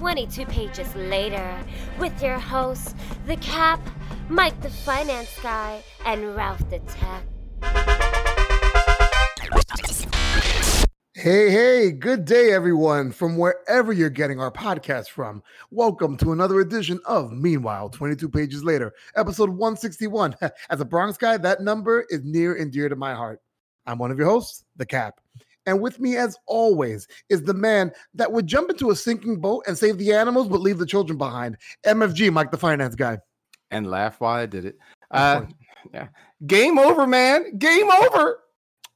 22 pages later with your hosts, The Cap, Mike the Finance Guy, and Ralph the Tech. Hey, hey, good day, everyone, from wherever you're getting our podcast from. Welcome to another edition of Meanwhile, 22 Pages Later, episode 161. As a Bronx guy, that number is near and dear to my heart. I'm one of your hosts, The Cap. And with me, as always, is the man that would jump into a sinking boat and save the animals but leave the children behind. MFG, Mike the Finance Guy. And laugh while I did it. Uh, yeah. Game over, man. Game over.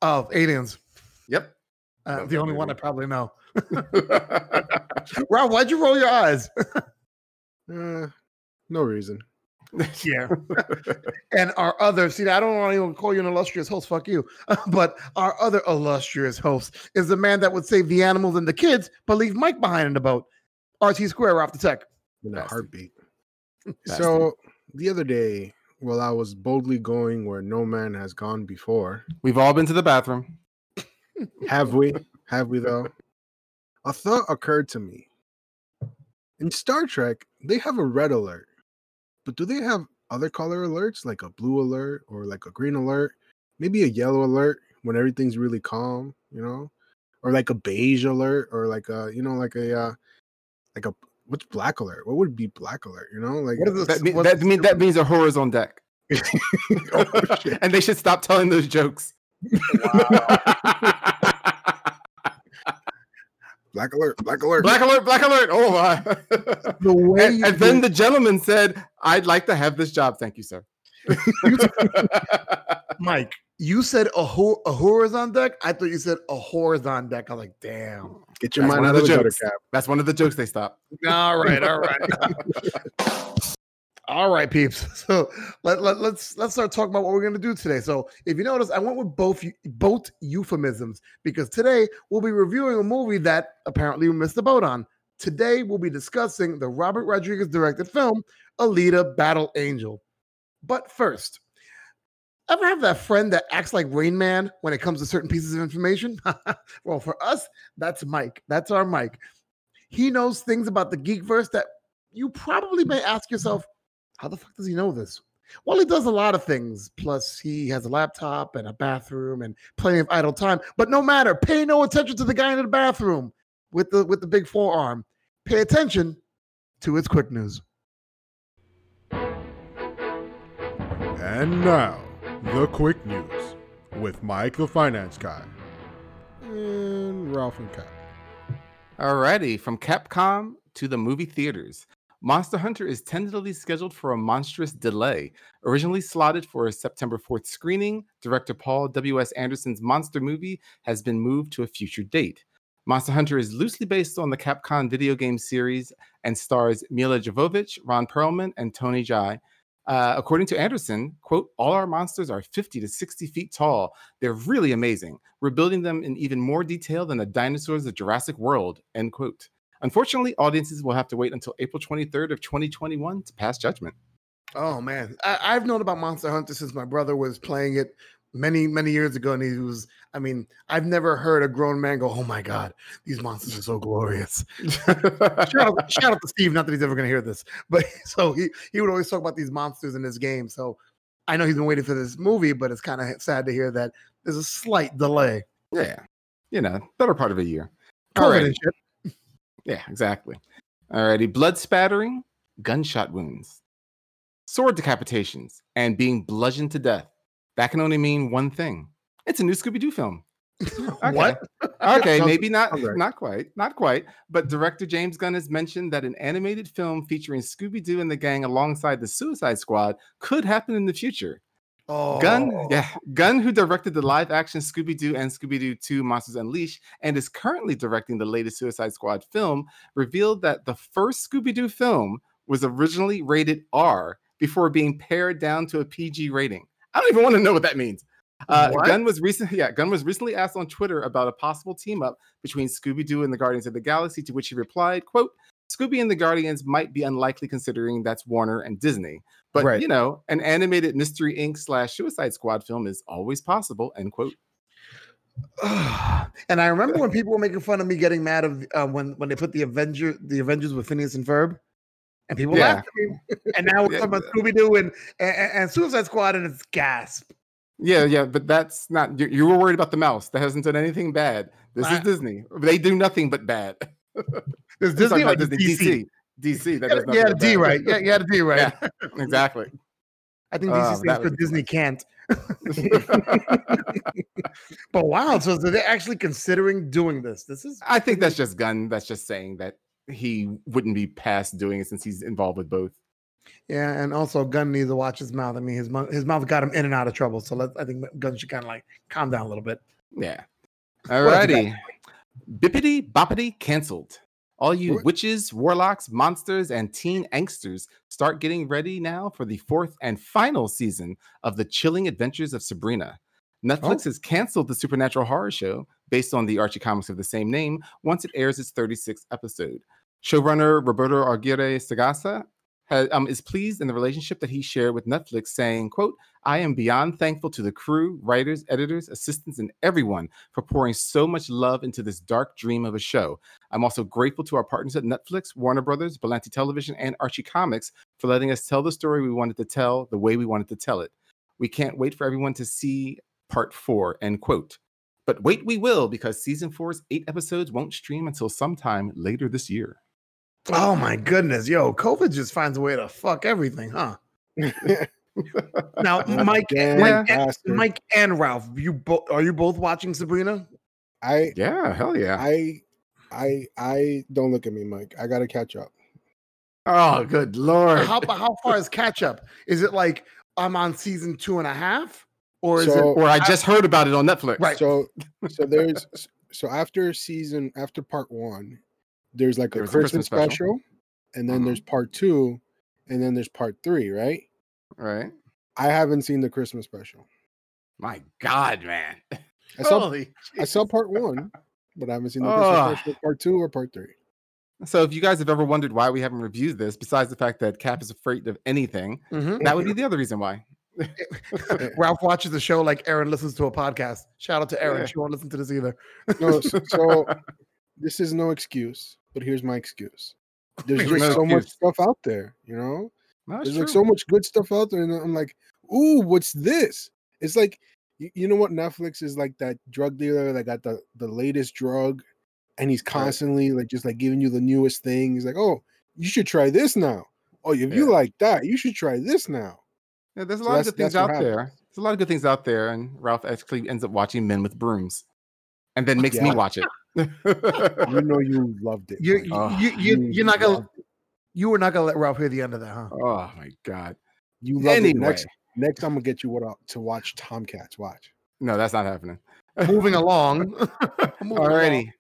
Of aliens. Yep. Uh, the only one I probably know. Rob, why'd you roll your eyes? Uh, no reason. yeah. and our other, see, I don't want to even call you an illustrious host, fuck you. but our other illustrious host is the man that would save the animals and the kids, but leave Mike behind in the boat. RT Square off the tech. In a Bastard. heartbeat. Bastard. So the other day, while I was boldly going where no man has gone before, We've all been to the bathroom. have we? Have we though? A thought occurred to me. In Star Trek, they have a red alert, but do they have other color alerts like a blue alert or like a green alert? Maybe a yellow alert when everything's really calm, you know, or like a beige alert or like a you know like a uh, like a what's black alert? What would be black alert? You know, like That, mean, that, mean, that means a horror's on deck. Oh, and they should stop telling those jokes. black alert, black alert. black alert, black alert. Oh my. the way and, and then the gentleman said, I'd like to have this job. Thank you, sir. Mike, you said a, ho- a whore on deck. I thought you said a whore's on deck. I was like, damn. Get your That's mind out of of the the gutter jokes. cap. That's one of the jokes they stop. All right, all right. all right, peeps. So let, let, let's let's start talking about what we're gonna do today. So if you notice, I went with both both euphemisms because today we'll be reviewing a movie that apparently we missed the boat on. Today we'll be discussing the Robert Rodriguez directed film Alita Battle Angel. But first, ever have that friend that acts like Rain Man when it comes to certain pieces of information? well, for us, that's Mike. That's our Mike. He knows things about the Geekverse that you probably may ask yourself, how the fuck does he know this? Well, he does a lot of things. Plus, he has a laptop and a bathroom and plenty of idle time. But no matter, pay no attention to the guy in the bathroom with the with the big forearm. Pay attention to its quick news. And now, the quick news with Mike the Finance Guy and Ralph and Cat. Alrighty, from Capcom to the movie theaters. Monster Hunter is tentatively scheduled for a monstrous delay. Originally slotted for a September 4th screening, director Paul W.S. Anderson's monster movie has been moved to a future date. Monster Hunter is loosely based on the Capcom video game series and stars Milla Jovovich, Ron Perlman, and Tony Jaa. Uh, according to Anderson, quote, all our monsters are 50 to 60 feet tall. They're really amazing. We're building them in even more detail than the dinosaurs of Jurassic World, end quote. Unfortunately, audiences will have to wait until April 23rd of 2021 to pass judgment. Oh man, I, I've known about Monster Hunter since my brother was playing it many many years ago, and he was. I mean, I've never heard a grown man go, "Oh my god, these monsters are so glorious." shout, out, shout out to Steve. Not that he's ever going to hear this, but so he he would always talk about these monsters in this game. So I know he's been waiting for this movie, but it's kind of sad to hear that there's a slight delay. yeah, you know, better part of a year. COVID Alrighty. Yeah, exactly. Alrighty. Blood spattering, gunshot wounds, sword decapitations, and being bludgeoned to death. That can only mean one thing. It's a new Scooby Doo film. Okay. What? Okay, maybe not right. not quite, not quite. But director James Gunn has mentioned that an animated film featuring Scooby Doo and the gang alongside the Suicide Squad could happen in the future. Oh, Gunn, yeah, Gunn, who directed the live action Scooby Doo and Scooby Doo 2 Monsters Unleashed and is currently directing the latest Suicide Squad film, revealed that the first Scooby Doo film was originally rated R before being pared down to a PG rating. I don't even want to know what that means. Uh, What? Gunn was recently, yeah, Gunn was recently asked on Twitter about a possible team up between Scooby Doo and the Guardians of the Galaxy, to which he replied, "quote Scooby and the Guardians might be unlikely considering that's Warner and Disney, but Right. you know, an animated Mystery Inc. slash Suicide Squad film is always possible." End quote. and I remember when people were making fun of me getting mad of uh, when when they put the Avenger the Avengers with Phineas and Ferb, and people Yeah. laughed at me. And now we're talking about Scooby Doo and, and and Suicide Squad, and it's gasp. Yeah, yeah, but that's not. You, you were worried about the mouse. That hasn't done anything bad. This is Disney. They do nothing but bad. There's I'm talking Disney, DC. DC. DC. That does yeah, nothing the but D right. Yeah, you had a D right. Yeah. exactly. I think Oh, DC stands for Disney can't. But wow, so they're actually considering doing this. This is I think that's just Gunn. That's just saying that he wouldn't be past doing it since he's involved with both. yeah, and also Gunn needs to watch his mouth. I mean, his mouth his mouth got him in and out of trouble. So let I think Gunn should kind of like calm down a little bit. Yeah. you got? Alrighty. Bippity boppity canceled. All you What? witches, warlocks, monsters, and teen angsters start getting ready now for the fourth and final season of The Chilling Adventures of Sabrina. Netflix oh. has canceled the supernatural horror show based on the Archie comics of the same name once it airs its 36th episode. Showrunner Roberto Aguirre Sacasa has, um, is pleased in the relationship that he shared with Netflix, saying, quote, I am beyond thankful to the crew, writers, editors, assistants, and everyone for pouring so much love into this dark dream of a show. I'm also grateful to our partners at Netflix, Warner Brothers, Berlanti Television, and Archie Comics for letting us tell the story we wanted to tell the way we wanted to tell it. We can't wait for everyone to see part four, end quote. But wait, we will, because season four's eight episodes won't stream until sometime later this year. Oh my goodness, yo, COVID just finds a way to fuck everything, huh? Now, Mike, Damn Mike, bastard. Mike and Ralph, you both are you both watching Sabrina? I Yeah, hell yeah. I I I don't look at me, Mike. I gotta catch up. oh, good lord. How how far is catch up? Is it like I'm on season two and a half, or is So- it or I just heard about it on Netflix. Right. So so there's so after season after part one, there's like a There's Christmas, Christmas special, special. and then Mhm. there's part two, and then there's part three, right? Right. I haven't seen the Christmas special. My God, man. I saw Holy I saw part one, but I haven't seen the Ah. Christmas special, part two or part three. So if you guys have ever wondered why we haven't reviewed this, besides the fact that Cap is afraid of anything, Mhm. that would be the other reason why. Ralph watches the show like Aaron listens to a podcast. Shout out to Aaron. Yeah. She won't listen to this either. No, so, so this is no excuse, but here's my excuse. There's just so much stuff out there, you know. No, it's There's like so much good stuff out there, and I'm like, ooh, what's this? It's like, you, you know what? Netflix is like that drug dealer that got the the latest drug, and he's constantly like just like giving you the newest thing. He's like, oh, you should try this now. Oh, if you like that, you should try this now. Yeah, there's a So lot of good things that's out there. There's a lot of good things out there, and Ralph actually ends up watching Men with Brooms, and then makes me watch it. You know you loved it. You Mike. you, Oh, you, you you're not gonna it. you were not gonna let Ralph hear the end of that, huh? oh my God. You loved it. Anyway, Next, next, I'm gonna get you what to watch Tomcats. Watch. no, that's not happening. Moving along. Moving along. Alrighty.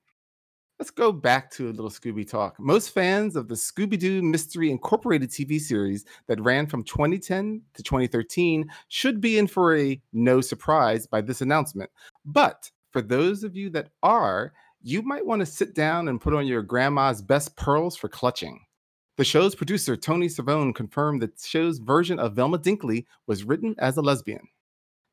Let's go back to a little Scooby talk. Most fans of the Scooby Doo Mystery Incorporated TV series that ran from 2010 to 2013 should be in for a no surprise by this announcement. But for those of you that are, you might want to sit down and put on your grandma's best pearls for clutching. The show's producer, Tony Cervone, confirmed that the show's version of Velma Dinkley was written as a lesbian.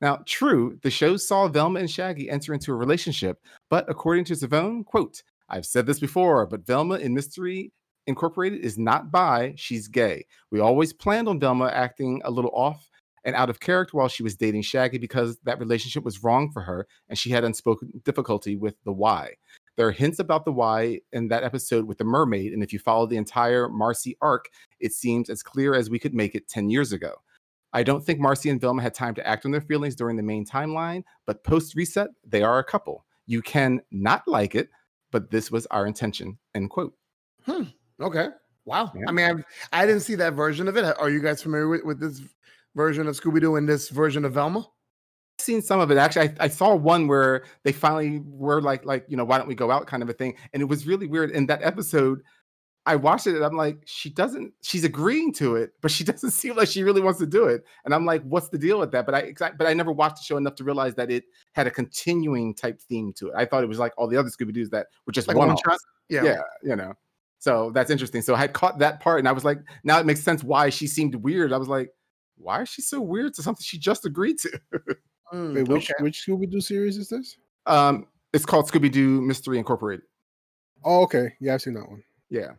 Now, true, the show saw Velma and Shaggy enter into a relationship, but according to Cervone, quote, I've said this before, but Velma in Mystery Incorporated is not bi, she's gay. We always planned on Velma acting a little off and out of character while she was dating Shaggy because that relationship was wrong for her and she had unspoken difficulty with the why. There are hints about the why in that episode with the mermaid, and if you follow the entire Marcy arc, it seems as clear as we could make it 10 years ago. I don't think Marcy and Velma had time to act on their feelings during the main timeline, but post reset, they are a couple. You can not like it, but this was our intention. End quote. Hmm. Okay. Wow. Yeah. I mean, I've, I didn't see that version of it. Are you guys familiar with, with this version of Scooby Doo and this version of Velma? Seen some of it. Actually, I, I saw one where they finally were like, like, you know, why don't we go out kind of a thing. And it was really weird. In that episode, I watched it and I'm like, she doesn't, she's agreeing to it, but she doesn't seem like she really wants to do it. And I'm like, what's the deal with that? But I, but I never watched the show enough to realize that it had a continuing type theme to it. I thought it was like all the other Scooby Doo's that were just Like one one shot? Yeah. Yeah. you know. So that's interesting. So I had caught that part and I was like, now it makes sense why she seemed weird. I was like, why is she so weird to something she just agreed to? Mm, Wait, which okay. which Scooby Doo series is this? Um, it's called Scooby Doo Mystery Incorporated. Oh, okay. Yeah, I've seen that one. Yeah.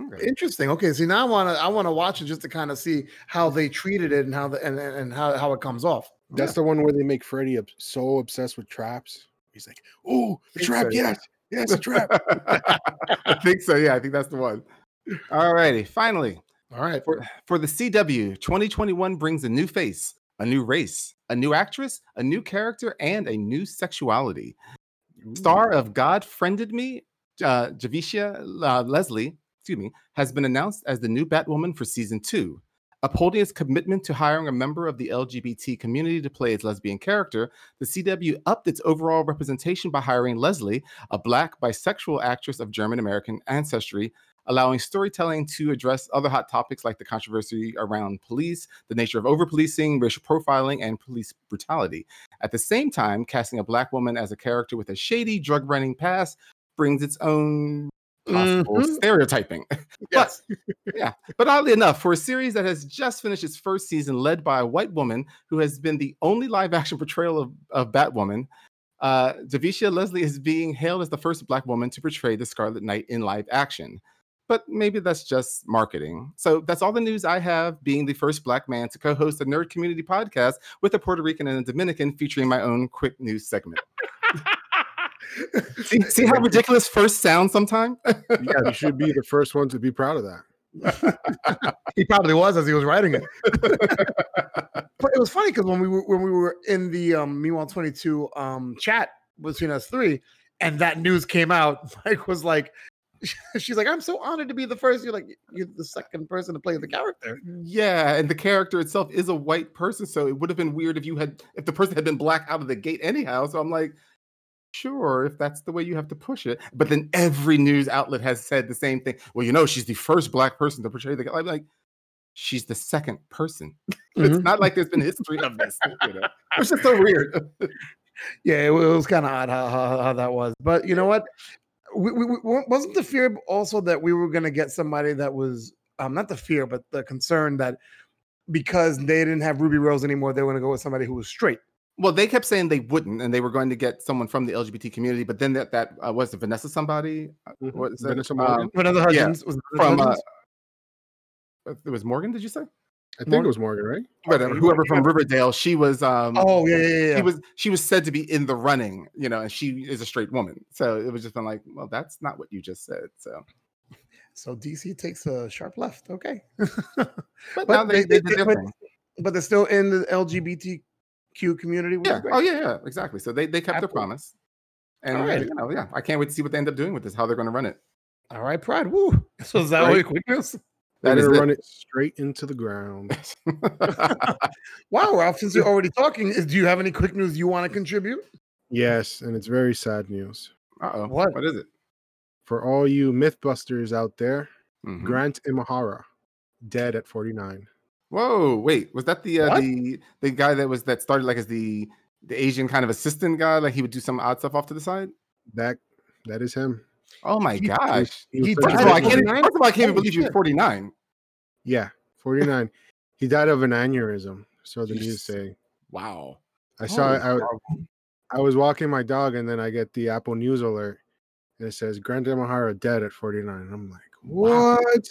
Okay. Interesting. Okay, see now I want to I want to watch it just to kind of see how they treated it and how the and and and how how it comes off. That's the one where they make Freddy ob- so obsessed with traps. He's like, "Oh, a trap! so, yeah. yes, yes, a trap." I think so. Yeah, I think that's the one. All righty. Finally, All right. for, for the CW, 2021 brings a new face, a new race, a new actress, a new character, and a new sexuality. Star of God Friended Me, uh, Javicia uh, Leslie, excuse me, has been announced as the new Batwoman for season two. Upholding its commitment to hiring a member of the LGBT community to play its lesbian character, the CW upped its overall representation by hiring Leslie, a black bisexual actress of German American ancestry, allowing storytelling to address other hot topics like the controversy around police, the nature of over policing, racial profiling, and police brutality. At the same time, casting a black woman as a character with a shady drug running past brings its own possible Mhm. stereotyping. Yes. yeah, but oddly enough, for a series that has just finished its first season, led by a white woman who has been the only live action portrayal of, of Batwoman, uh, Javicia Leslie is being hailed as the first black woman to portray the Scarlet Knight in live action. But maybe that's just marketing. So that's all the news I have, being the first black man to co host a nerd community podcast with a Puerto Rican and a Dominican featuring my own quick news segment. see, see how ridiculous first sounds sometimes? yeah, you should be the first one to be proud of that. he probably was as he was writing it. but it was funny because when we were when we were in the um Meanwhile 22 um chat between us three, and that news came out, Mike was like, she's like, I'm so honored to be the first. You're like, you're the second person to play the character. Yeah, and the character itself is a white person, so it would have been weird if you had if the person had been black out of the gate anyhow. So I'm like, sure, if that's the way you have to push it. But then every news outlet has said the same thing. Well, you know, she's the first black person to portray the. I'm like, she's the second person. it's Mhm. not like there's been history of this. You know? It's just so weird. Yeah, it, it was kind of odd how, how how that was. But you know what? We, we, we wasn't the fear also that we were gonna get somebody that was um not the fear, but the concern that because they didn't have Ruby Rose anymore, they were gonna go with somebody who was straight. Well, they kept saying they wouldn't, and they were going to get someone from the LGBT community. But then that that uh, was it Vanessa somebody. Uh, Mhm. What is that? Vanessa Um, Morgan? Vanessa yeah, was it Vanessa from uh, it was Morgan. Did you say? I think Morgan- it was Morgan, right? Whatever. Okay, Whoever from Riverdale. She was. um oh yeah, yeah, yeah. she was she was said to be in the running, you know, and she is a straight woman. So it was just been like, well, that's not what you just said. So, So DC takes a sharp left. Okay. but, But now they, they- they, they- their but- but they're still in the LGBTQ community. Yeah. Oh yeah, yeah, exactly. So they they kept their promise, and right. you know, yeah, I can't wait to see what they end up doing with this. How they're going to run it. All right, Pride. Woo. So is that Right. news? They're That is gonna run it straight into the ground. Wow, Ralph, since you're already talking, is, do you have any quick news you want to contribute? Yes, and it's very sad news Uh-oh. What? What is it? for all you MythBusters out there. Mhm. Grant Imahara, dead at 49. Whoa, wait, was that the uh, the the guy that was that started like as the the Asian kind of assistant guy? Like he would do some odd stuff off to the side. That that is him. Oh my He- gosh! He was He such a First died of all, at I can't. First of all, I can't even believe he was forty nine. Yeah, 49. he died of an aneurysm. So the news say. Wow. I saw it. Holy I. I was walking my dog, and then I get the Apple News alert, and it says Grant Imahara dead at 49. I'm like, Wow. what?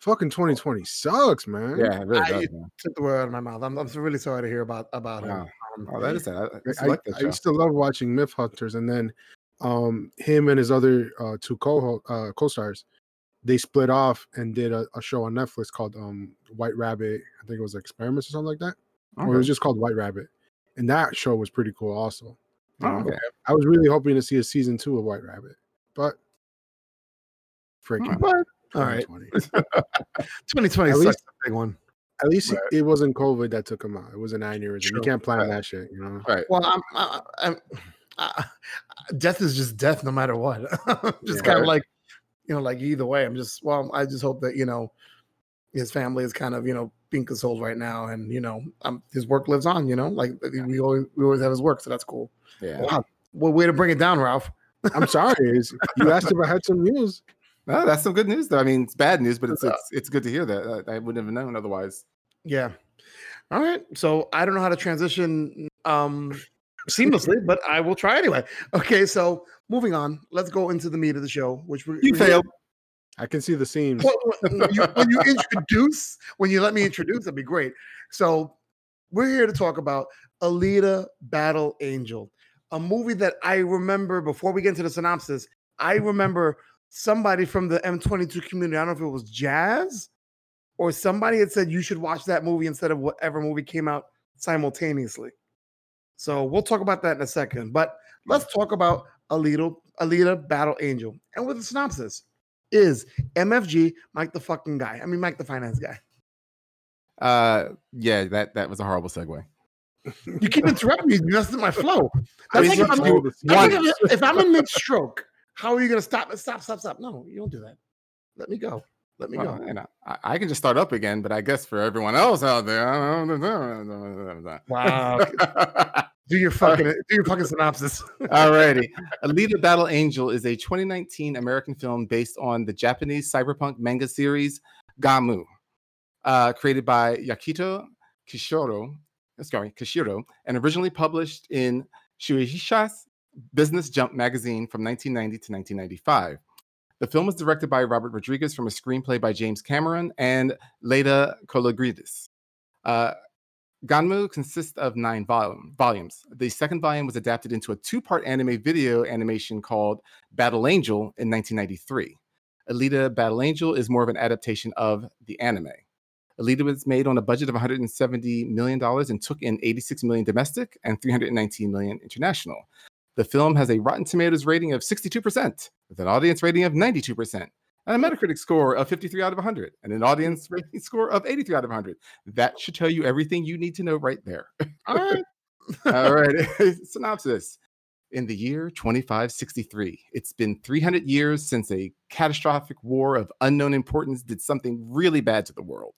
Fucking 2020 sucks, man. Yeah, it really I- does. Man. Took the word out of my mouth. I'm, I'm really sorry to hear about about him. Wow. Um, Oh, that is sad. I, I used to I, like that I show. used to love watching Myth Hunters, and then um him and his other uh, two co uh, co-stars, they split off and did a, a show on Netflix called um White Rabbit. I think it was Experiments or something like that, or it was just called White Rabbit, and that show was pretty cool also. Oh, Um, okay. I was really hoping to see a season two of White Rabbit, but freaking But all right, 2020. 2020 At least- a big one. At least Right. it wasn't COVID that took him out. It was an aneurysm. True. You can't plan Right. that shit, you know. Right. Well, I'm, I, I'm, I, death is just death, no matter what. just Yeah. kind of like, you know, like either way. I'm just well. I just hope that you know, his family is kind of you know being consoled right now, and you know, um, his work lives on. You know, like we always we always have his work, so that's cool. Yeah. Wow, well, way to bring it down, Ralph. I'm sorry. You asked if I had some news. No, that's some good news though. I mean, it's bad news, but it's it's, it's good to hear that. I, I wouldn't have known otherwise. Yeah. All right. So I don't know how to transition um seamlessly, but I will try anyway. Okay, so moving on, let's go into the meat of the show, which we You failed. I can see the seams. Well, when you, when you introduce, when you let me introduce, that'd be great. So we're here to talk about Alita Battle Angel, a movie that I remember before we get into the synopsis. I remember somebody from the M22 community. I don't know if it was Jazz or somebody had said you should watch that movie instead of whatever movie came out simultaneously. So we'll talk about that in a second. But let's talk about Alita, Alita Battle Angel. And with the synopsis is MFG Mike the fucking guy. I mean Mike the finance guy. Uh, yeah, that that was a horrible segue. You keep interrupting me. That's not my flow. I That's like if, I'm, you that's won. if, I'm in mid stroke, how are you going to stop? It? Stop, stop, stop. No, you don't do that. Let me go. Let me Well, go. you know, I, I can just start up again, but I guess for everyone else out there, I don't know. Wow. Do your fucking do your fucking synopsis. Alrighty. Alita Battle Angel is a 2019 American film based on the Japanese cyberpunk manga series Gunnm, uh, created by Yukito Kishiro, sorry, Kishiro, and originally published in Shueisha's Business Jump magazine from 1990 to 1995. The film was directed by Robert Rodriguez from a screenplay by James Cameron and Laeta Kalogridis. Uh, Gunnm consists of nine volume, volumes. The second volume was adapted into a two part anime video animation called Battle Angel in 1993. Alita Battle Angel is more of an adaptation of the anime. Alita was made on a budget of $170 million and took in 86 million domestic and 319 million international. The film has a Rotten Tomatoes rating of 62%, with an audience rating of 92%, and a Metacritic score of 53 out of 100, and an audience rating score of 83 out of 100. That should tell you everything you need to know right there. All right. All right. Synopsis. In the year 2563, it's been 300 years since a catastrophic war of unknown importance did something really bad to the world.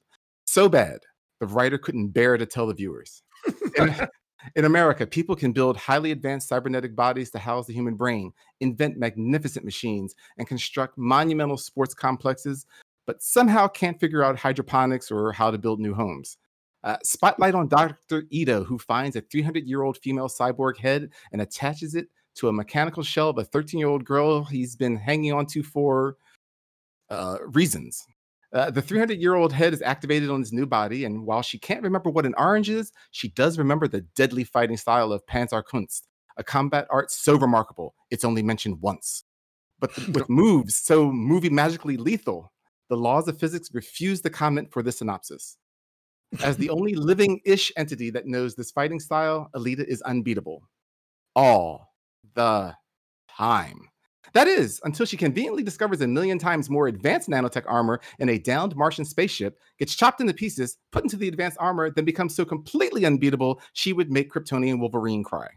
So bad, the writer couldn't bear to tell the viewers. In, in America, people can build highly advanced cybernetic bodies to house the human brain, invent magnificent machines, and construct monumental sports complexes, but somehow can't figure out hydroponics or how to build new homes. Uh, spotlight on Dr. Ito, who finds a 300 year old female cyborg head and attaches it to a mechanical shell of a 13 year old girl he's been hanging on to for uh, reasons. Uh, the 300 year old head is activated on his new body, and while she can't remember what an orange is, she does remember the deadly fighting style of Panzerkunst, a combat art so remarkable it's only mentioned once. But th- with moves so movie magically lethal, the laws of physics refuse to comment for this synopsis. As the only living ish entity that knows this fighting style, Alita is unbeatable. All the time. That is, until she conveniently discovers a million times more advanced nanotech armor in a downed Martian spaceship, gets chopped into pieces, put into the advanced armor, then becomes so completely unbeatable she would make Kryptonian Wolverine cry.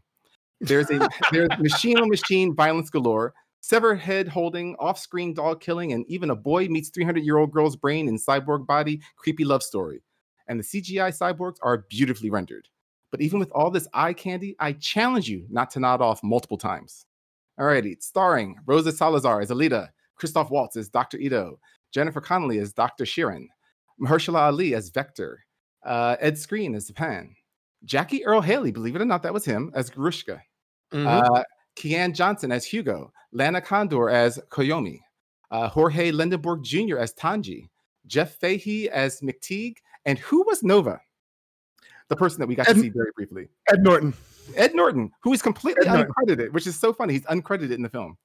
There's a there's machine on machine violence galore, sever head holding, off-screen dog killing, and even a boy meets 300 year old girl's brain in cyborg body creepy love story. And the CGI cyborgs are beautifully rendered. But even with all this eye candy, I challenge you not to nod off multiple times. Alrighty, starring Rosa Salazar as Alita, Christoph Waltz as Dr. Ito, Jennifer Connelly as Dr. Sheeran, Mahershala Ali as Vector, uh, Ed Skrein as Pan, Jackie Earle Haley, believe it or not, that was him, as Grewishka, Mhm. uh, Keean Johnson as Hugo, Lana Condor as Koyomi, uh, Jorge Lendeborg Jr. as Tanji, Jeff Fahey as McTeague, and who was Nova? The person that we got Ed- to see very briefly. Ed Norton. Ed Norton, who is completely Ed Norton. uncredited, which is so funny. He's uncredited in the film,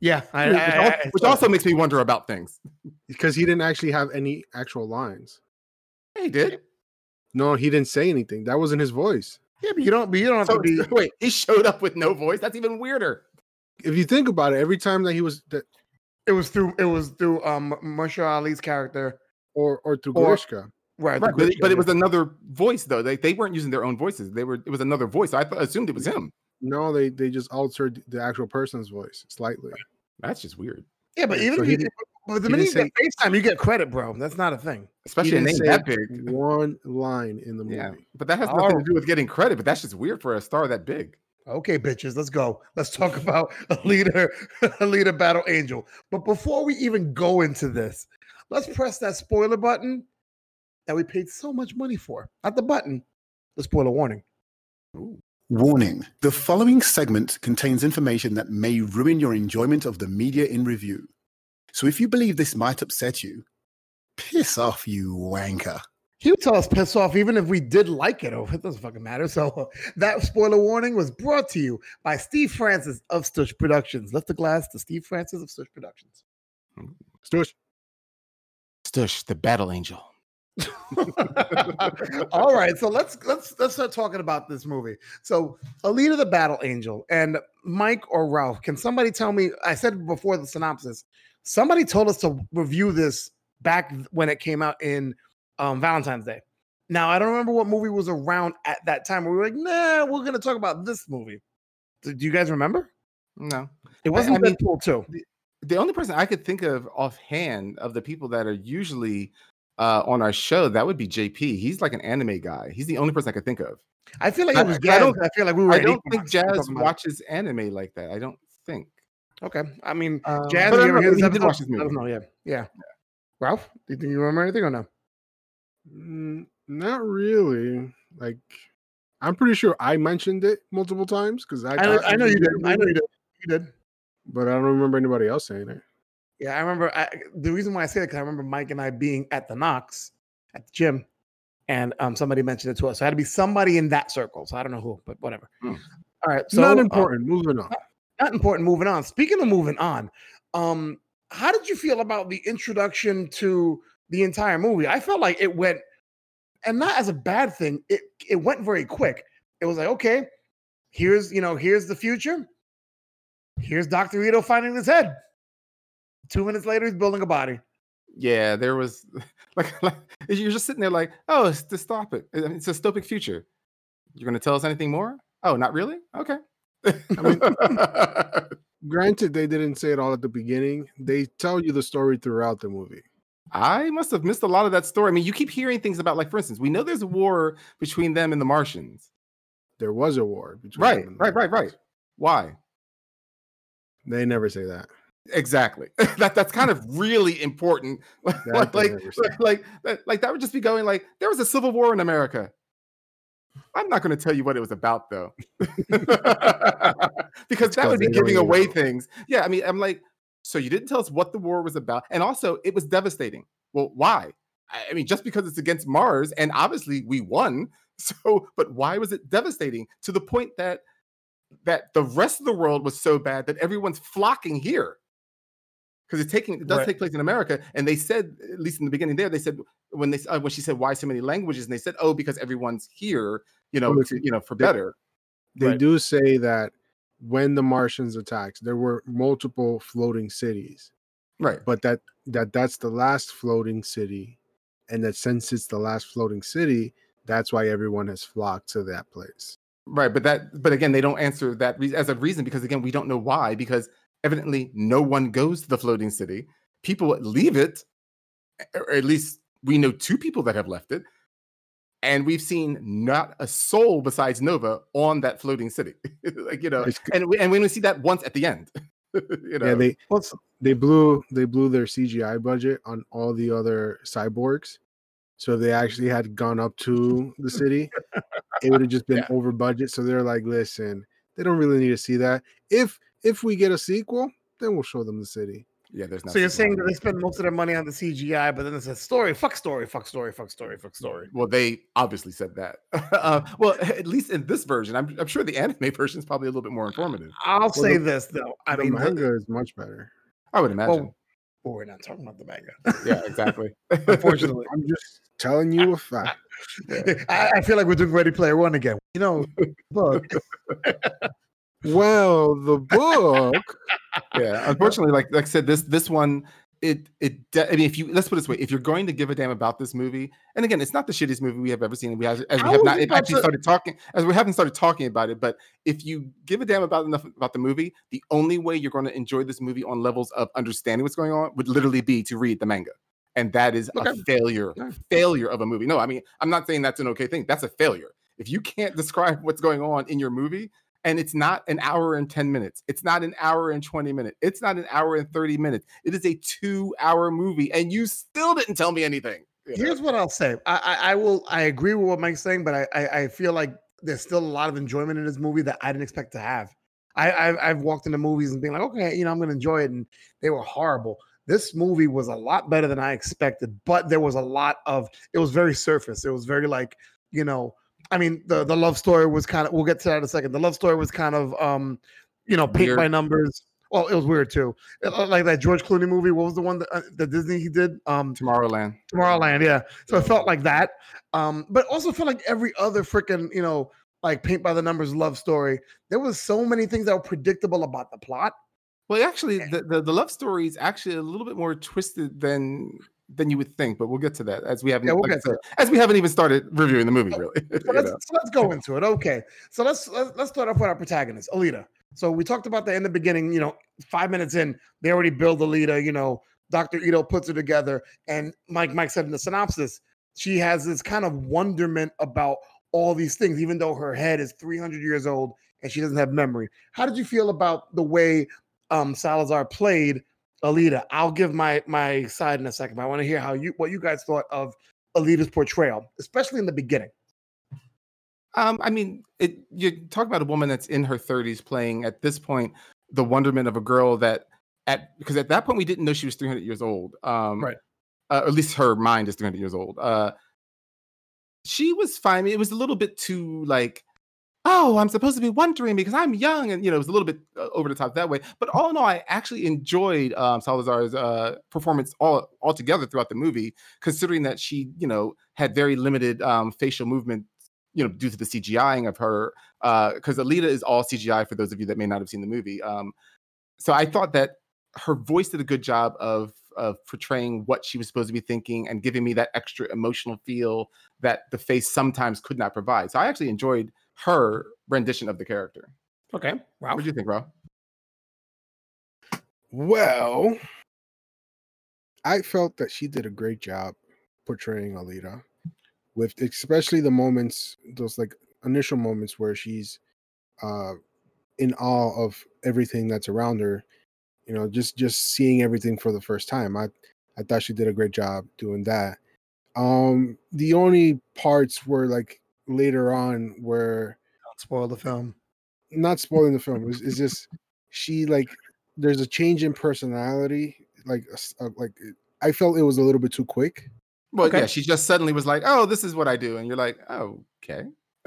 Yeah, I, which, I- al- I- I which saw also makes me wonder about things. because he didn't actually have any actual lines. Yeah, he did. No, he didn't say anything. That wasn't his voice. yeah, but you don't. But you don't have So, to be. wait, he showed up with no voice. That's even weirder. If you think about it, every time that he was that, It was through. It was through um Marshall Ali's character. or or through Or- Gorishka, Right, Right, but, it, but it was another voice though. They they weren't using their own voices. They were it was another voice. I th- assumed it was him. no, they they just altered the actual person's voice slightly. That's just weird, yeah. yeah, but even so if you, didn't- but the minute you didn't get FaceTime, you get credit, bro. That's not a thing. especially he a name that big. One line in the movie. Yeah, but that has nothing Oh. to do with getting credit. But that's just weird for a star that big. Okay, bitches, let's go. Let's talk about a leader, a leader battle angel. But before we even go into this, let's press that spoiler button that we paid so much money for. Not the button, the spoiler warning. Warning the following segment contains information that may ruin your enjoyment of the media in review. So if you believe this might upset you, piss off, you wanker. He would tell us piss off even if we did like it. Oh, it doesn't fucking matter. So that spoiler warning was brought to you by Steve Francis of Stush Productions. Lift the glass to Steve Francis of Stush Productions. Stush. Stush, the battle angel. All right, so let's let's let's start talking about this movie. So, Alita the Battle Angel and Mike or Ralph, can somebody tell me? I said before the synopsis, somebody told us to review this back when it came out in um, Valentine's Day. Now, I don't remember what movie was around at that time. We were like, nah, we're gonna talk about this movie. Do do you guys remember? No. It wasn't I mean, Deadpool 2. The only person I could think of offhand of the people that are usually uh, on our show, that would be JP. He's like an anime guy. He's the only person I could think of. I feel like I- it was I Jazz. don't- I feel like we were. I don't think Jazz talking about it. watches anime like that. I don't think. Okay, I mean, Um, Jazz, I you ever don't hear know, this he did episode? watch this Let us movie. know. Yeah, yeah. Ralph, do you think you remember anything or no? Mm, not really. Like, I'm pretty sure I mentioned it multiple times because I, I know, I know you did. I know you did. You did. but I don't remember anybody else saying it. Yeah, I remember. I, the reason why I say that because I remember Mike and I being at the Knox at the gym, and um somebody mentioned it to us. So it had to be somebody in that circle. So I don't know who, but whatever. Hmm. All right, so not uh, important. Moving on. not important. Moving on. Speaking of moving on, um, how did you feel about the introduction to the entire movie? I felt like it went, and not as a bad thing. It it went very quick. It was like, okay, here's you know, here's the future. Here's Doctor Ito finding his head. Two minutes later, he's building a body. Yeah, there was like, like you're just sitting there like, oh, it's dystopic. I mean, It's a dystopic future. You're gonna tell us anything more? Oh, not really? Okay. I mean, Granted, they didn't say it all at the beginning. They tell you the story throughout the movie. I must have missed a lot of that story. I mean, you keep hearing things about, like, for instance, we know there's a war between them and the Martians. There was a war between Right, them and right, right, right. Why? They never say that. Exactly. that that's kind of really important. like, like, like, like, that would just be going like there was a civil war in America. I'm not going to tell you what it was about though, because that would be giving away things. Yeah, I mean, I'm like, so you didn't tell us what the war was about, and also it was devastating. Well, why? I mean, just because it's against Mars, and obviously we won. So, but why was it devastating to the point that that the rest of the world was so bad that everyone's flocking here? Because it's taking it does Right. take place in America, and they said at least in the beginning there they said when they uh, when she said why so many languages, and they said oh because everyone's here, you know, to, you know for better. They Right. do say that when the Martians attacked, there were multiple floating cities, Right. but that that that's the last floating city, and that since it's the last floating city, that's why everyone has flocked to that place. Right, but that, but again, they don't answer that re- as a reason because again, we don't know why. Because evidently, no one goes to the floating city. People leave it, or at least we know two people that have left it, and we've seen not a soul besides Nova on that floating city. like you know, It's- and we, and we only see that once at the end. you know, Yeah, they they blew they blew their CGI budget on all the other cyborgs. So if they actually had gone up to the city, it would have just been Yeah. over budget. So they're like, listen, they don't really need to see that. If if we get a sequel, then we'll show them the city. yeah. There's no. so you're saying that they spend most of their money on the CGI, but then it a story, fuck story, fuck story, fuck story, fuck story. Well, they obviously said that. uh, well, at least in this version, I'm, I'm sure the anime version is probably a little bit more informative. I'll say the- this though. I the mean, the- manga is much better. I would imagine. well, well, we're not talking about the manga. yeah, exactly. Unfortunately, I'm just telling you a fact. I, I feel like we're doing Ready Player One again. You know, look, Well, the book. yeah, unfortunately, like like I said, this this one, it it. de- I mean, if you let's put it this way, if you're going to give a damn about this movie, and again, it's not the shittiest movie we have ever seen. We have as we have not actually to- started talking as we haven't started talking about it. But if you give a damn about enough about the movie, the only way you're going to enjoy this movie on levels of understanding what's going on would literally be to read the manga. And that is a failure, Yeah. failure of a movie. No, I mean, I'm not saying that's an okay thing. That's a failure. If you can't describe what's going on in your movie, and it's not an hour and 10 minutes. It's not an hour and 20 minutes. It's not an hour and 30 minutes. It is a two hour movie, and you still didn't tell me anything. you know? here's what I'll say. I, I, I will. I agree with what Mike's saying, but I, I, I feel like there's still a lot of enjoyment in this movie that I didn't expect to have. I, I've, I've walked into movies and being like, okay, you know, I'm going to enjoy it, and they were horrible. This movie was a lot better than I expected, but there was a lot of it was very surface. It was very like, you know, I mean, the the love story was kind of. We'll get to that in a second. The love story was kind of, um, you know, paint by numbers. Well, it was weird too. It like that George Clooney movie. What was the one that, uh, that Disney he did? Um, Tomorrowland. Tomorrowland, yeah. So it felt like that. Um, but also felt like every other freaking, you know, like paint by the numbers love story. There was so many things that were predictable about the plot. Well, actually, the, the, the love story is actually a little bit more twisted than than you would think, but we'll get to that as we haven't Yeah, we'll like I get to said, as we haven't even started reviewing the movie really. So let's, so let's go into it. Okay. So let's, let's let's start off with our protagonist, Alita. So we talked about that in the beginning, you know, five minutes in, they already build Alita, you know, Dr. Ito puts her together. And Mike Mike said in the synopsis, she has this kind of wonderment about all these things, even though her head is 300 years old and she doesn't have memory. How did you feel about the way um, Salazar played Alita? I'll give my my side in a second, but I want to hear how you what you guys thought of Alita's portrayal, especially in the beginning. Um, I mean, it you talk about a woman that's in her 30s playing at this point the wonderment of a girl that at because at that point we didn't know she was 300 years old. Um, Right. Uh, or at least her mind is 300 years old. Uh, she was fine. It was a little bit too like, oh, I'm supposed to be wondering because I'm young, and you know, it was a little bit uh, over the top that way. But all in all, I actually enjoyed um, Salazar's uh, performance all altogether throughout the movie, considering that she, you know, had very limited um, facial movement you know, due to the CGIing of her, because Alita is all CGI for those of you that may not have seen the movie. Um, so I thought that her voice did a good job of of portraying what she was supposed to be thinking and giving me that extra emotional feel that the face sometimes could not provide. So I actually enjoyed her rendition of the character. Okay. Wow. What do you think, Rob? Well, I felt that she did a great job portraying Alita, with especially the moments, those like initial moments where she's uh in awe of everything that's around her. You know, just just seeing everything for the first time. I I thought she did a great job doing that. Um, the only parts were like later on where Don't spoil the film. not spoiling the film is is just she like there's a change in personality like uh, like i felt it was a little bit too quick Well, Okay. yeah, she just suddenly was like, "Oh, this is what I do," and you're like, "Oh, okay."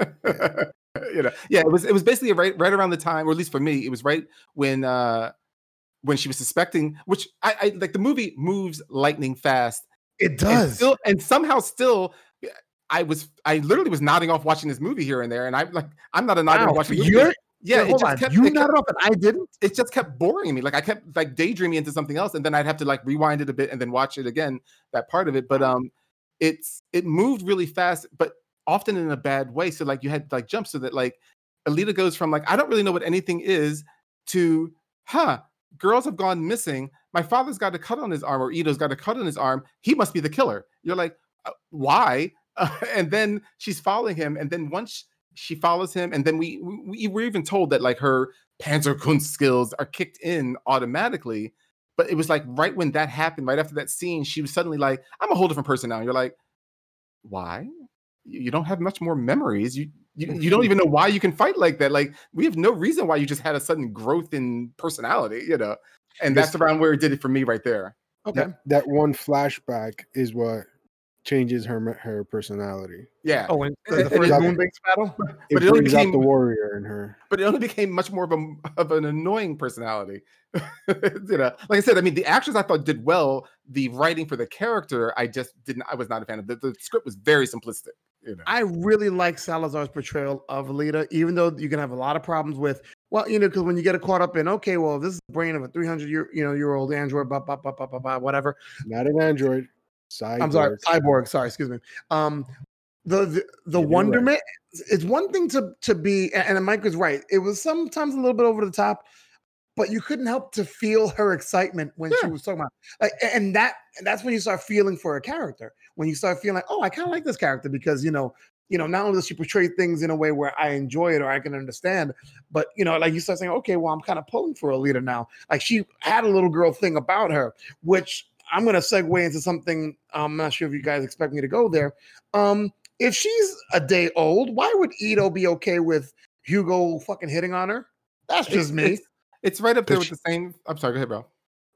you know, yeah, it was it was basically right right around the time, or at least for me, it was right when uh when she was suspecting, which I, I like the movie moves lightning fast. It and does. still, and somehow still. I was I literally was nodding off watching this movie here and there, and I'm like, I'm not a nodder Wow, watching you're- Yeah, Wait, it just kept, you it kept- off and I didn't. it just kept boring me. Like I kept like daydreaming into something else, and then I'd have to like rewind it a bit and then watch it again. That part of it, but um, it's it moved really fast, but often in a bad way. So like you had like jumps so that like Alita goes from like I don't really know what anything is to huh, girls have gone missing. My father's got a cut on his arm, or Ito's got a cut on his arm. He must be the killer. You're like, uh, and then she's following him, and then once she follows him, and then we, we we're even told that like her Panzerkunst skills are kicked in automatically. But it was like right when that happened, right after that scene, she was suddenly like, "I'm a whole different person now." And you're like, "Why? You don't have much more memories. You you, you don't even know why you can fight like that. Like we have no reason why you just had a sudden growth in personality, you know." And that's around where it did it for me right there. Okay. that, that one flashback is what changes her her personality Yeah. Oh, and the, the first and- Moonbase battle. it But it only brings out the became- warrior in her but it only became much more of a of an annoying personality. you know, like I said, I mean, the actors I thought did well. The writing for the character, I just didn't. I was not a fan of. The, the script was very simplistic. You know, I really like Salazar's portrayal of Alita, even though you can have a lot of problems with. Well, you know, because when you get caught up in, okay, well, this is the brain of a 300 year, you know, year old android, blah, blah, blah, blah, blah, blah, whatever. not an android cyborg. I'm sorry, cyborg. Sorry, excuse me. Um, the the, the You're right. wonderment. It's one thing to to be, and Mike was right. It was sometimes a little bit over the top, but you couldn't help to feel her excitement when she was talking about like, and that that's when you start feeling for a character. When you start feeling like, oh, I kind of like this character because you know, you know, not only does she portray things in a way where I enjoy it or I can understand, but you know, like you start saying, okay, well, I'm kind of pulling for a leader now. Like she had a little girl thing about her, which I'm going to segue into something. I'm not sure if you guys expect me to go there. Um, if she's a day old, why would Ito be okay with Hugo fucking hitting on her? That's just me. It's, it's right up there Does with the same. I'm sorry. Go ahead, bro.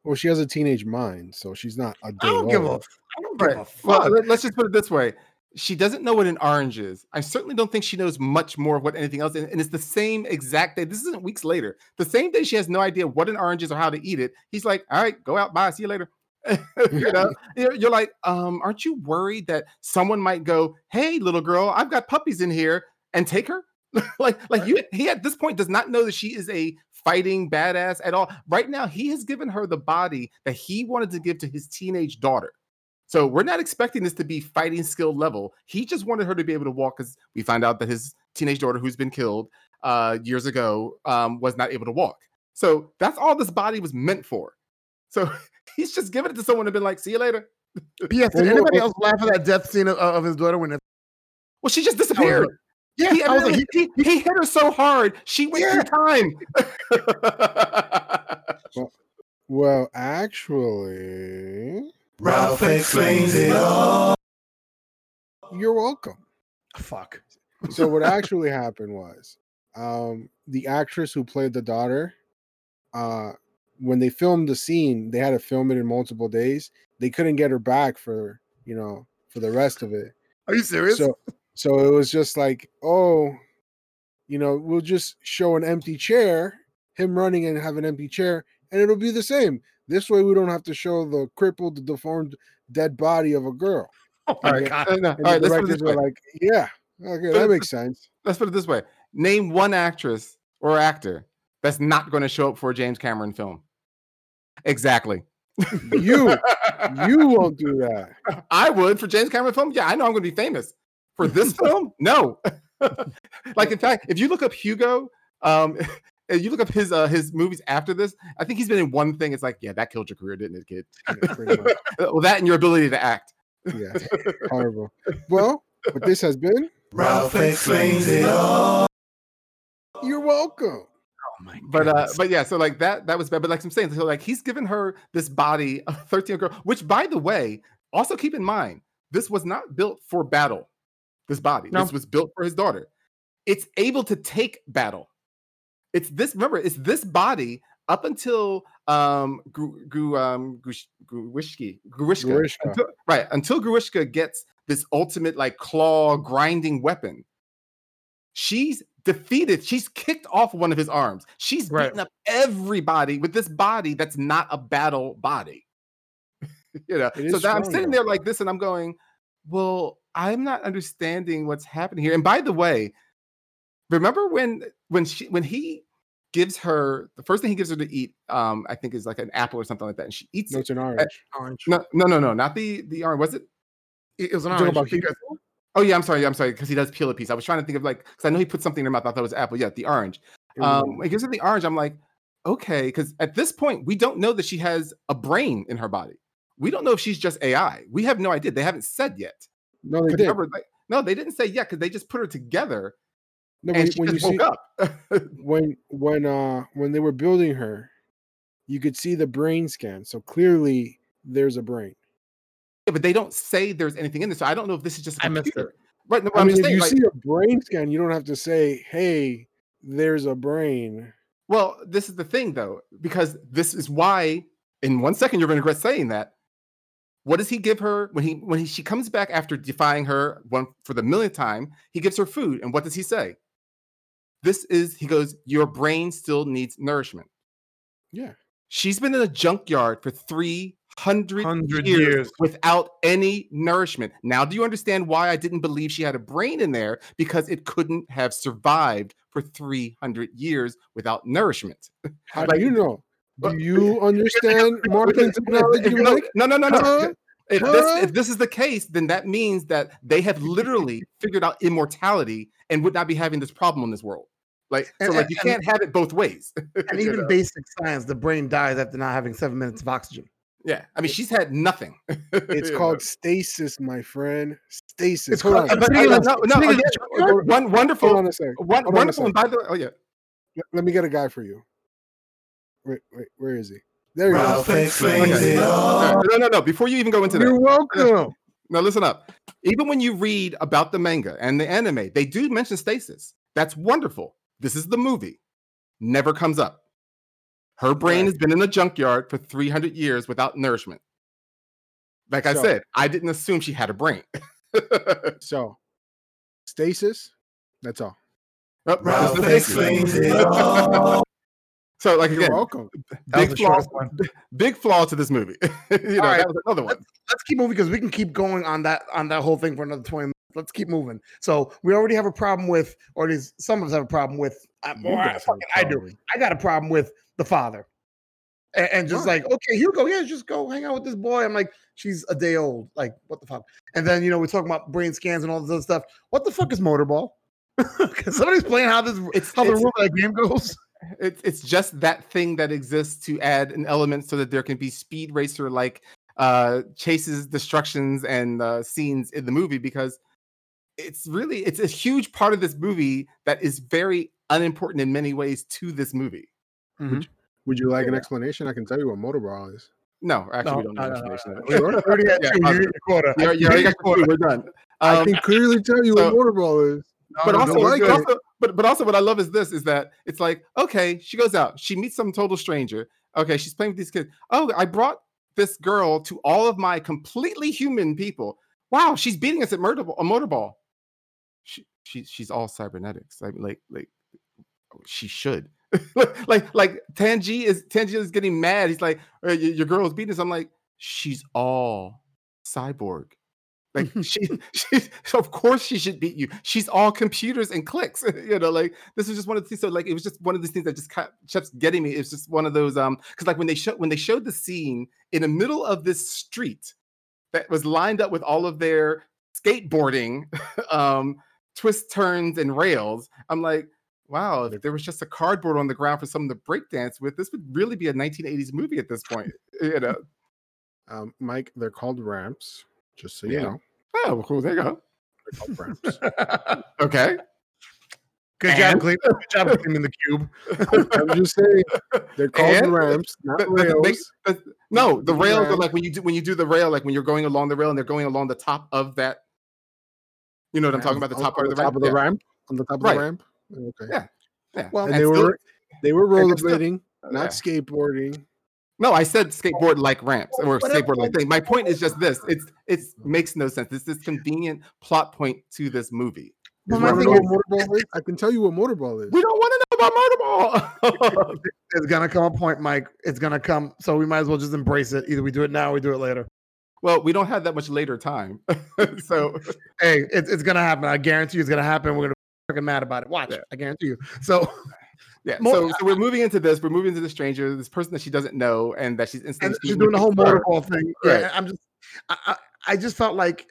Well, she has a teenage mind, so she's not a day I don't give a. old. Don't give a fuck. Well, let- let's just put it this way. She doesn't know what an orange is. I certainly don't think she knows much more of what anything else is. And it's the same exact day. This isn't weeks later. The same day she has no idea what an orange is or how to eat it. He's like, all right, go out, bye, see you later. you know, you're, like, um, aren't you worried that someone might go, hey, little girl, I've got puppies in here and take her? like, like you, he at this point does not know that she is a fighting badass at all. Right now, he has given her the body that he wanted to give to his teenage daughter. So we're not expecting this to be fighting skill level. He just wanted her to be able to walk because we find out that his teenage daughter, who's been killed uh, years ago, um, was not able to walk. So that's all this body was meant for. So he's just giving it to someone and been like, "See you later." P.S. Well, Did anybody else laugh at that death scene of, of his daughter when it, Well, she just disappeared. Yeah, he, I was like, he, he, he hit her so hard, she went Yeah. through time. Well, actually, Ralph explains it all. you're welcome. fuck. So what actually happened was, um, the actress who played the daughter, uh, when they filmed the scene, they had to film it in multiple days. They couldn't get her back for you know for the rest of it. Are you serious? So so it was just like, oh, you know, we'll just show an empty chair, him running and have an empty chair, and it'll be the same. This way, we don't have to show the crippled, deformed, dead body of a girl. oh my okay. god. No, And all right, the let's put it directors this were way. like, yeah, okay, that makes sense. Let's put it this way. Name one actress or actor that's not going to show up for a James Cameron film. Exactly. You, you won't do that. I would for James Cameron film. Yeah, I know I'm going to be famous. For this film, no. like in fact, if you look up Hugo, um, and you look up his uh, his movies after this, I think he's been in one thing. It's like, yeah, that killed your career, didn't it, kid? Yeah, well, that and your ability to act. Yeah, horrible. Well, but this has been. Ralph explains it all. You're welcome. My But uh, but yeah, so like that that was bad. But like I'm saying, so like he's given her this body of 13 girl, which by the way, also keep in mind, this was not built for battle. This body, No. this was built for his daughter. It's able to take battle. It's this. Remember, it's this body up until um Gru, Gru, um Grush- Gruishki, Grewishka, Grishka. until- right until Grewishka gets this ultimate like claw grinding weapon. She's defeated. She's kicked off one of his arms. She's Right. beaten up everybody with this body that's not a battle body. you know, so that I'm sitting there like this, and I'm going, "Well, I'm not understanding what's happening here." And by the way, remember when when she when he gives her the first thing he gives her to eat, um, I think is like an apple or something like that, and she eats No, it. it's an orange. orange. No, no, no, no, not the the orange. Was it? It was an orange. about Oh yeah, I'm sorry, I'm sorry, because he does peel a piece. I was trying to think of like because I know he put something in her mouth. I thought it was apple. Yeah, the orange. It Um, he gives her the orange. I'm like, okay, because at this point we don't know that she has a brain in her body. We don't know if she's just AI. We have no idea. They haven't said yet. no, they did. remember, like, no, they didn't say yet because they just put her together No, and when, she when you see woke up. when when uh when they were building her, you could see the brain scan. So clearly, there's a brain. Yeah, but they don't say there's anything in this. So I don't know if this is just a I missed it. Right. No, I I'm mean, if saying, you like, see a brain scan, you don't have to say, "Hey, there's a brain." Well, this is the thing though, because this is why in one second you're going to regret saying that. What does he give her when he when he, she comes back after defying her one for the millionth time? He gives her food, and what does he say? This is he goes, Your brain still needs nourishment. Yeah, She's been in a junkyard for 300 100 years, years. without any nourishment. Now, do you understand why I didn't believe she had a brain in there? Because it couldn't have survived for 300 years without nourishment. how Like- do you know? Do you understand marketing If- if- technology? you know- no, no, no, no. Huh? If Huh? this, if this is the case, then that means that they have literally figured out immortality and would not be having this problem in this world. Like, so And- like you and- can't have it both ways. And even know? basic science, the brain dies after not having seven minutes of oxygen. Yeah, I mean, she's had nothing. It's called know? stasis, my friend. Stasis. It's Hold called- on. but I- Speaking no, no, speaking of again, junkyard- one wonderful, Hold on a second. one hold on a wonderful, and by the way, oh yeah, Let- Let me get a guy for you. Wait, wait, where is he? There you Ralph go. explains Okay. it all. no, no, no, no. Before you even go into that, You're welcome. Now listen up. Even when you read about the manga and the anime, they do mention stasis. That's wonderful. This is the movie. Never comes up. Her brain has been in the junkyard for 300 years without nourishment. Like I So- said, I didn't assume she had a brain. So, stasis. That's all. Oh, Ralph this is- explains it all. so, like You're welcome. Big flaw, big flaw to this movie. you know, All right. that was another one. let's keep moving because we can keep going on that on that whole thing for another 20 minutes. Let's keep moving. So we already have a problem with, or at least some of us have a problem with. Uh, I, I, guys have a fucking- I do. I got a problem with the father, and, and just Why? like, okay, here you go. Yeah, just go hang out with this boy. I'm like, she's a day old. Like, what the fuck? And then you know we're talking about brain scans and all this other stuff. What the fuck is motorball? Because somebody's playing how this It's- how the rule of that game goes. It's it's just that thing that exists to add an element so that there can be speed racer like uh chases, destructions, and uh, scenes in the movie because it's really it's a huge part of this movie that is very unimportant in many ways to this movie. Would you like an explanation? I can tell you what motorball is. No, actually, No, we don't need an explanation We it. already had Yeah, two. You positive. hit your quota. You already- you You already hit got your two, We're done. I Um, can clearly tell you so- what motorball is. but also, no, like but also, but but also, what I love is this: is that it's like, okay, she goes out, she meets some total stranger. Okay, she's playing with these kids. Oh, I brought this girl to all of my completely human people. Wow, she's beating us at murder a motorball. She, she she's all cybernetics. Like like like she should. like like Tanji is Tanji is getting mad. He's like, "Uh, your girl is beating us. I'm like, she's all cyborg. Like she, she, of course she should beat you. She's all computers and clicks. you know, like this is just one of the things. So like it was just one of these things that just kept, kept getting me. It's just one of those um because like when they showed when they showed the scene in the middle of this street that was lined up with all of their skateboarding, um, twist turns and rails. I'm like, wow, if there was just a cardboard on the ground for someone to breakdance with, this would really be a 1980s movie at this point. You know. Um, Mike, they're called ramps. Just so you Yeah. know, Oh, well, cool. There you go. they're called ramps. Okay. Good job, And- Clem. Good job, Clem in the cube. I'm just saying they're called And- ramps, not But- but the big- rails. but- no, the the rails are like when you do when you do the rail, like when you're going along the rail and they're going along the top of that. You know what I'm talking about? The On- top part on of the top ramp. of the Yeah, ramp. On the top of Right. the ramp. Okay. Yeah. yeah. Well, And And they still- were they were and still- rollerblading, not yeah. skateboarding. No, I said skateboard like ramps or Whatever. skateboard like thing. My point is just this: it's it's makes no sense. It's this convenient plot point to this movie. But You my wanna thing is, motorball is? I can tell you what motorball is. We don't want to know about Murderball. it's gonna come a point, Mike. It's gonna come. So we might as well just embrace it. Either we do it now, or we do it later. well, we don't have that much later time, so Hey, it's it's gonna happen. I guarantee you, it's gonna happen. We're gonna be freaking mad about it. Watch. Yeah. I guarantee you. So yeah. So, so we're moving into this. We're moving into the stranger, this person that she doesn't know, and that she's instantly she's doing the whole motorball thing. Right. Yeah, I'm just, I, I, I just felt like,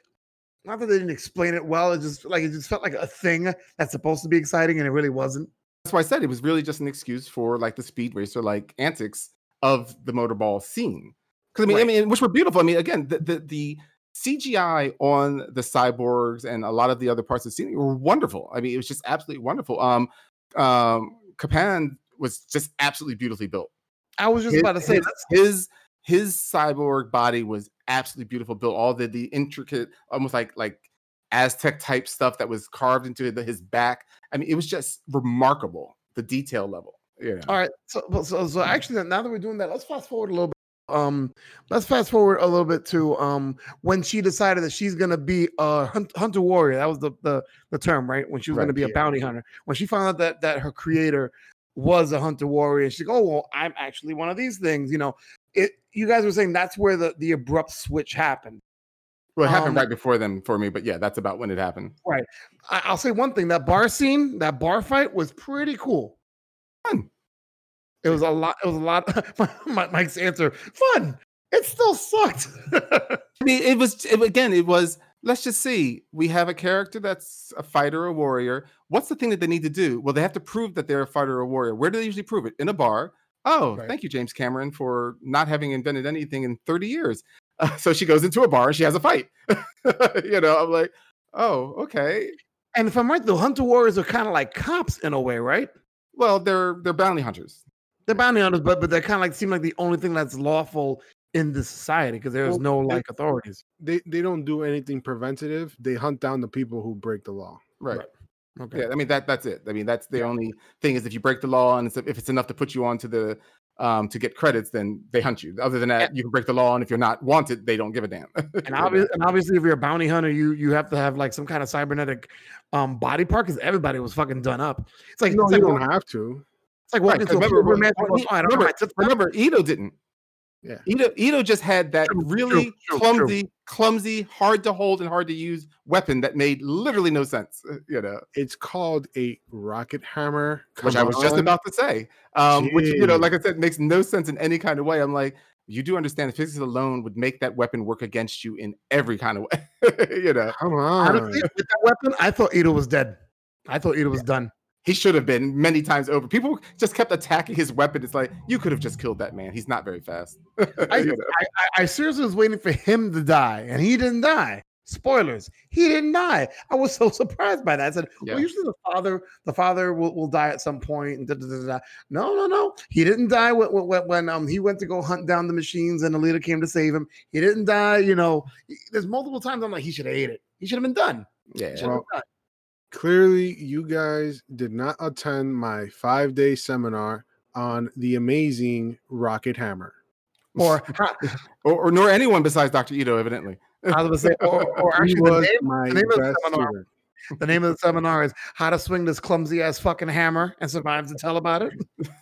not that they didn't explain it well. It just like it just felt like a thing that's supposed to be exciting, and it really wasn't. That's why I said it was really just an excuse for like the speed racer like antics of the motorball scene. Because I mean, I mean, which were beautiful. I mean, again, the, the the CGI on the cyborgs and a lot of the other parts of the scene were wonderful. I mean, it was just absolutely wonderful. Um, um, Zapan was just absolutely beautifully built. I was just His, about to say his, his his cyborg body was absolutely beautiful built. All the the intricate, almost like like Aztec type stuff that was carved into the, his back. I mean, it was just remarkable. The detail level. Yeah. all right. So, so, so actually, now that we're doing that, let's fast forward a little bit. Um, let's fast forward a little bit to um when she decided that she's gonna be a hunt, hunter warrior. That was the the the term, right? When she was Right, gonna be a bounty hunter. When she found out that that her creator was a hunter warrior, she's like, oh well, I'm actually one of these things. You know, it. You guys were saying that's where the the abrupt switch happened. Well, it happened Um, right before them for me, but yeah, that's about when it happened. I, I'll say one thing: that bar scene, that bar fight, was pretty cool. Fun. It was a lot. It was a lot. Mike's answer: fun. It still sucked. I mean, it was it- again, it was. Let's just see. We have a character that's a fighter, a warrior. What's the thing that they need to do? Well, they have to prove that they're a fighter or a warrior. Where do they usually prove it? In a bar. Oh, Right. thank you, James Cameron, for not having invented anything in 30 years. Uh, so she goes into a bar and she has a fight. you know, I'm like, oh, okay. and if I'm right, the hunter warriors are kind of like cops in a way, right? Well, they're they're bounty hunters. They're bounty hunters, but but they kind of like seem like the only thing that's lawful in the society because there's Well, no they- like authorities. They they don't do anything preventative. They hunt down the people who break the law. Right. Right. Okay. Yeah, I mean that that's it. I mean that's the only thing is if you break the law and it's, if it's enough to put you onto the um to get credits, then they hunt you. Other than that, you can break the law, and if you're not wanted, they don't give a damn. And, obvi- and obviously, if you're a bounty hunter, you you have to have like some kind of cybernetic um body part because everybody was fucking done up. It's like No, it's you like, don't have to. Like Right, walking a remember, remember, and goes, "Oh, I don't have my remember, remember, Ido didn't. Yeah. Ido, Ido just had that True, really true, true. clumsy, clumsy, hard to hold and hard to use weapon that made literally no sense. uh, You know, It's called a rocket hammer. which I was just about to say. Um, which you know, like I said, makes no sense in any kind of way. I'm like, you do understand the physics alone would make that weapon work against you in every kind of way. you know, Come on. Honestly, with that weapon, I thought Ido was dead. I thought Ido was done. He should have been many times over. People just kept attacking his weapon. It's like you could have just killed that man. He's not very fast. I, You know? I, I, I seriously was waiting for him to die, and he didn't die. Spoilers: He didn't die. I was so surprised by that. I said, Yeah. "Well, usually the father, the father will, will die at some point." And da, da, da, da. No, no, no. He didn't die when, when, when um he went to go hunt down the machines, and the leader came to save him. He didn't die. You know, there's multiple times I'm like, he should have ate it. He should have been done. yeah. Clearly, you guys did not attend my five day seminar on the amazing rocket hammer. Or or, or nor anyone besides Dr. Ido, evidently. I was gonna say, or, or actually, the name, my the name of the seminar student. The name of the seminar is How to Swing This Clumsy Ass Fucking Hammer and Survive to Tell About It.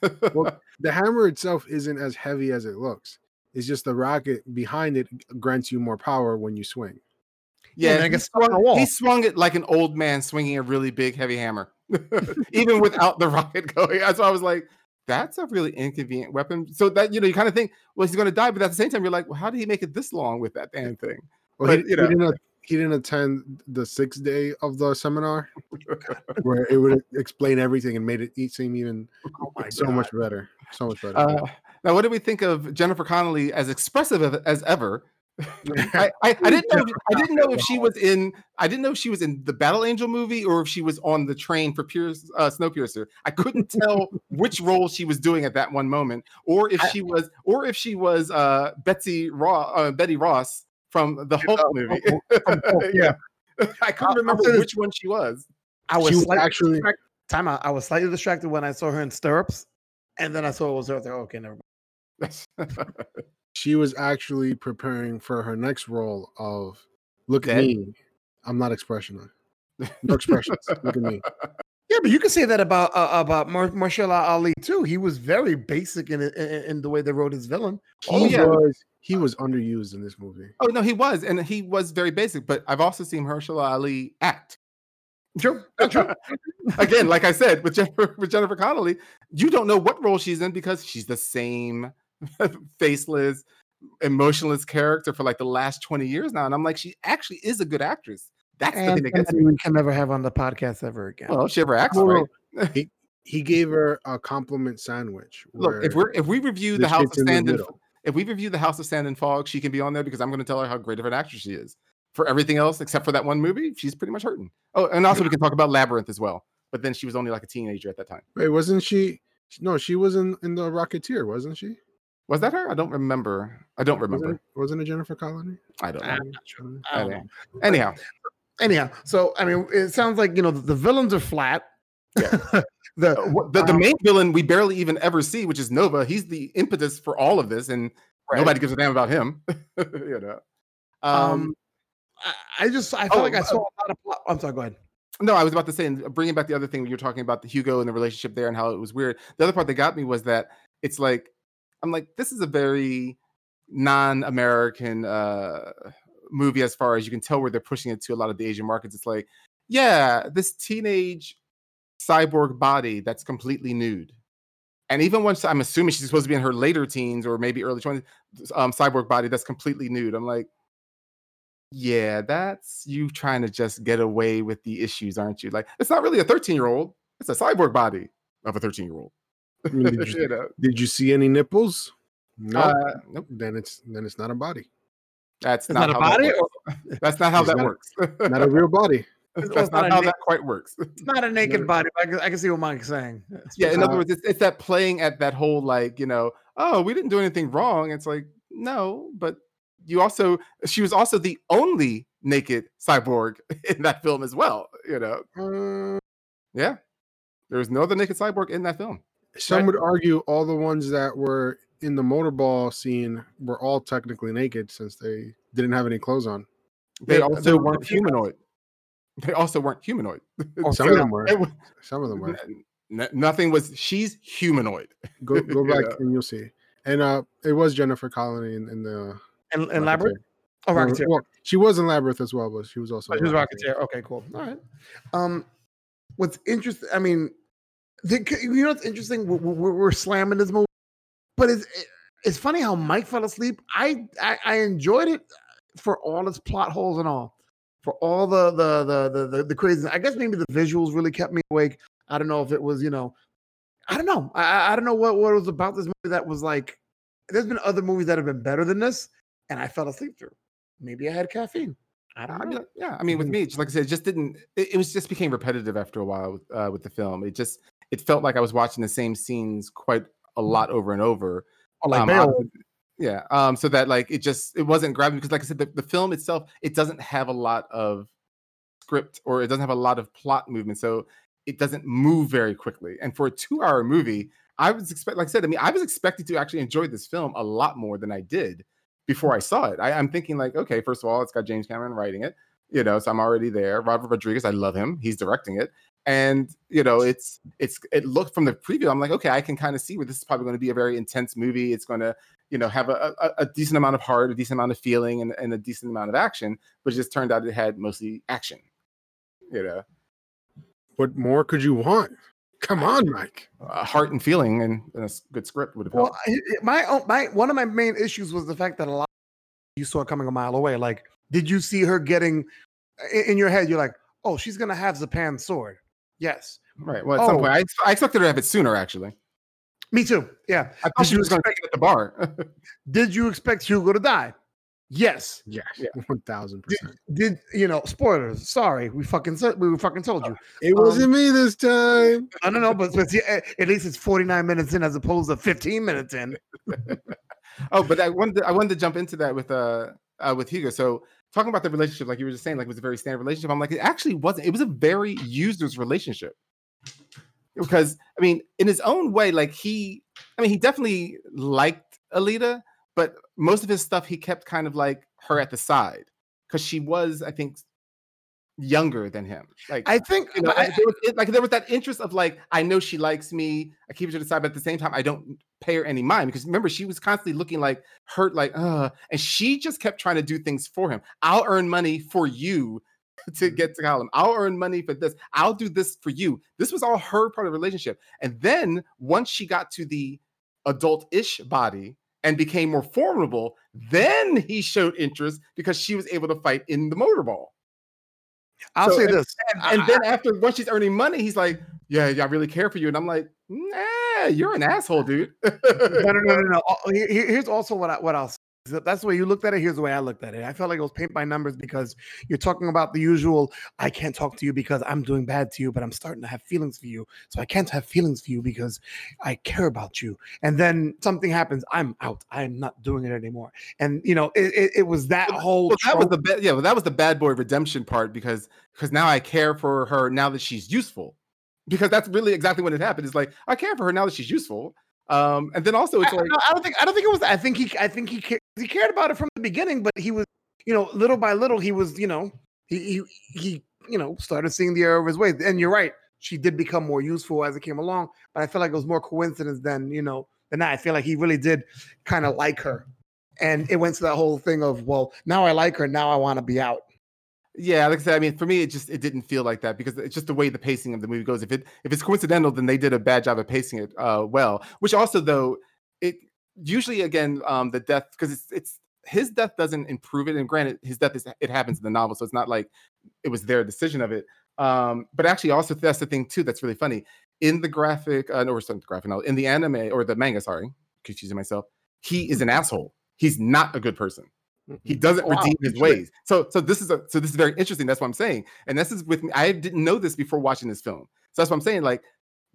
Well, the hammer itself isn't as heavy as it looks. It's just the rocket behind it grants you more power when you swing. Yeah, Yeah, he, gets stuck on the swung, he swung it like an old man swinging a really big heavy hammer, even without the rocket going. So I was like, that's a really inconvenient weapon. So that you know, you kind of think, well, he's going to die, but at the same time, you're like, well, how did he make it this long with that damn thing? Well, But, he, you know. he didn't. He didn't attend the sixth day of the seminar, where it would explain everything and made it seem even Oh so God. much better. So much better. Uh, now, what do we think of Jennifer Connelly as expressive as ever? I, I, I didn't know. I didn't know if she was in. I didn't know if she was in the Battle Angel movie or if she was on the train for Pierce, uh, Snowpiercer. I couldn't tell which role she was doing at that one moment, or if she was, or if she was uh, Betsy Ross, uh, Betty Ross from the Hulk movie. Yeah. I couldn't remember which one she was. I was, was slightly actually- time out. I was slightly distracted when I saw her in stirrups, and then I saw it was her. I was like, okay, never mind. She was actually preparing for her next role of "Look Dead? at me, I'm not expressionless. No expressions. Look at me." Yeah, but you can say that about uh, about Mar- Mahershala Ali too. He was very basic in, in in the way they wrote his villain. Oh, He yeah. was he was underused in this movie. Oh no, he was, and he was very basic. But I've also seen Mahershala Ali act. True, true. Again, like I said with Jennifer, with Jennifer Connelly, you don't know what role she's in because she's the same faceless, emotionless character for like the last twenty years now. And I'm like, she actually is a good actress. That's the thing that gets me. can never have on the podcast ever again. Well, she ever acts right. he he gave her a compliment sandwich. Look, if we're if we review the the House of Sand and if we review the House of Sand and Fog, she can be on there because I'm going to tell her how great of an actress she is. For everything else, except for that one movie, she's pretty much hurting. Oh, and also we can talk about Labyrinth as well. But then she was only like a teenager at that time. Wait, wasn't she? No, she was in, in the Rocketeer, wasn't she? Was that her? I don't remember. I don't Wasn't remember. it, wasn't it Jennifer Connelly? I don't know. I'm not sure. I I don't don't know. know. Anyhow, Anyhow, so I mean, it sounds like you know the, the villains are flat. the uh, the, the um, main villain we barely even ever see, which is Nova. He's the impetus for all of this, and Right. nobody gives a damn about him. you know. Um, um, I, I just I felt oh, like I uh, saw a lot of. Plot. I'm sorry. Go ahead. No, I was about to say, and bringing back the other thing you were talking about the Hugo and the relationship there and how it was weird. The other part that got me was that it's like, I'm like, this is a very non-American uh, movie as far as you can tell where they're pushing it to a lot of the Asian markets. It's like, yeah, this teenage cyborg body that's completely nude. And even once I'm assuming she's supposed to be in her later teens or maybe early 20s, um, cyborg body that's completely nude. I'm like, yeah, that's you trying to just get away with the issues, aren't you? Like, it's not really a 13 year old, it's a cyborg body of a 13 year old. I mean, did, you, you know? did you see any nipples? No. Uh, nope, then it's then it's not a body, that's not, not a how that body, works. That's not how It's that not- works. not a real body. that's it's not, not how na- that quite works. It's not a naked body. But I can, I can see what Mike's saying. It's yeah, in just- other words, it's, it's that playing at that whole like, you know, oh, we didn't do anything wrong. It's like, no, but you also she was also the only naked cyborg in that film as well. You know, Uh, yeah, there was no other naked cyborg in that film. Some Right. would argue all the ones that were in the motorball scene were all technically naked since they didn't have any clothes on. They They- also they were weren't humanoid. They also weren't humanoid. Some of them were. Was- Some of them were. n- n- nothing was. She's humanoid. Go go back Yeah. and you'll see. And uh, it was Jennifer Connelly in, in the And, and Rocketeer. Labyrinth? Oh, Rocketeer. Well, she was in Labyrinth as well, but she was also. Oh, she was Rocketeer. Rocketeer. Okay, cool. All right. Um, what's interesting? I mean, the, you know what's interesting? We're, we're, we're slamming this movie, but it's it's funny how Mike fell asleep. I, I I enjoyed it for all its plot holes and all, for all the the the the the, the crazy. I guess maybe the visuals really kept me awake. I don't know if it was you know, I don't know. I I- don't know what what it was about this movie that was like. There's been other movies that have been better than this, and I fell asleep through. Maybe I had caffeine. I don't know. mean, yeah. I mean, with me, just like I said, it just didn't. It, it was just became repetitive after a while with uh, with the film. It just it felt like I was watching the same scenes quite a lot over and over. Or like Um, yeah. Um. So that like it just it wasn't grabbing because like I said, the, the film itself it doesn't have a lot of script or it doesn't have a lot of plot movement, so it doesn't move very quickly. And for a two hour movie, I was expect like I said, I mean, I was expected to actually enjoy this film a lot more than I did before I saw it. I, I'm thinking like, okay, first of all, it's got James Cameron writing it, you know, so I'm already there. Robert Rodriguez, I love him. He's directing it. And you know, it's it's it looked from the preview. I'm like, okay, I can kind of see where this is probably going to be a very intense movie. It's going to, you know, have a, a, a decent amount of heart, a decent amount of feeling, and, and a decent amount of action. But it just turned out it had mostly action. You know, What more could you want? Come on, Mike. uh, heart and feeling, and, and a s- good script would have helped. Well, I- I- my own- my one of my main issues was the fact that a lot you saw it coming a mile away. Like, did you see her getting in, your head? You're like, oh, she's gonna have Zapan's sword. Yes, Right. Well, at some Oh. point, I, I expected her to have it sooner. Actually, me too. Yeah. I thought Did she was going to take it at the bar. Did you expect Hugo to die? Yes. Yes, Yeah. one thousand percent. Did you know? Spoilers. Sorry, we fucking said we fucking told you. It wasn't me this time. I don't know, but, but see, at least it's 49 minutes in as opposed to 15 minutes in. oh, but I wanted to, I wanted to jump into that with uh, uh with Hugo. So talking about the relationship, like you were just saying, like it was a very standard relationship. I'm like, it actually wasn't. It was a very user's relationship because I mean, in his own way, like he, I mean, he definitely liked Alita, but most of his stuff he kept kind of like her at the side because she was, I think, younger than him. Like I think you know, I- there was, it- like there was that interest of like I know she likes me. I keep her to the side, but at the same time, I don't pay her any mind because remember she was constantly looking like hurt, like uh, and she just kept trying to do things for him. I'll earn money for you to get to Colin. I'll earn money for this. I'll do this for you. This was all her part of the relationship. And then once she got to the adult-ish body and became more formidable, then he showed interest because she was able to fight in the motorball. I'll So, say and- this. And, I- then after once she's earning money, he's like, "Yeah, yeah, I really care for you." And I'm like, "Nah, you're an asshole, dude." no, no, no, no, no. Here- here- Here's also what I, what I'll say. That's the way you looked at it. Here's the way I looked at it. I felt like it was paint by numbers because you're talking about the usual. I can't talk to you because I'm doing bad to you, but I'm starting to have feelings for you. So I can't have feelings for you because I care about you. And then something happens. I'm out. I'm not doing it anymore. And you know, it, it, it was that whole. Well, that was the ba- yeah, well, that was the bad boy redemption part because because now I care for her now that she's useful. Because that's really exactly what it happened. Is like I care for her now that she's useful. Um, and then also it's I, like no, I don't think I don't think it was. I think he I think he he cared about it from the beginning, but he was you know little by little he was you know he he, he you know started seeing the error of his ways. And you're right, she did become more useful as it came along. But I feel like it was more coincidence than you know than that. I feel like he really did kind of like her, and it went to that whole thing of well now I like her now I want to be out. Yeah, like I said, I mean, for me, it just it didn't feel like that because it's just the way the pacing of the movie goes. If it if it's coincidental, then they did a bad job of pacing it uh, well. Which also, though, it usually again um, the death because it's it's his death doesn't improve it. And granted, his death is it happens in the novel, so it's not like it was their decision of it. Um, but actually, also that's the thing too that's really funny in the graphic uh, or some graphic novel in the anime or the manga. Sorry, confusing myself. He is an asshole. He's not a good person he doesn't Wow, redeem his ways so so this is a so this is very interesting that's what i'm saying and this is with me i didn't know this before watching this film so that's what i'm saying like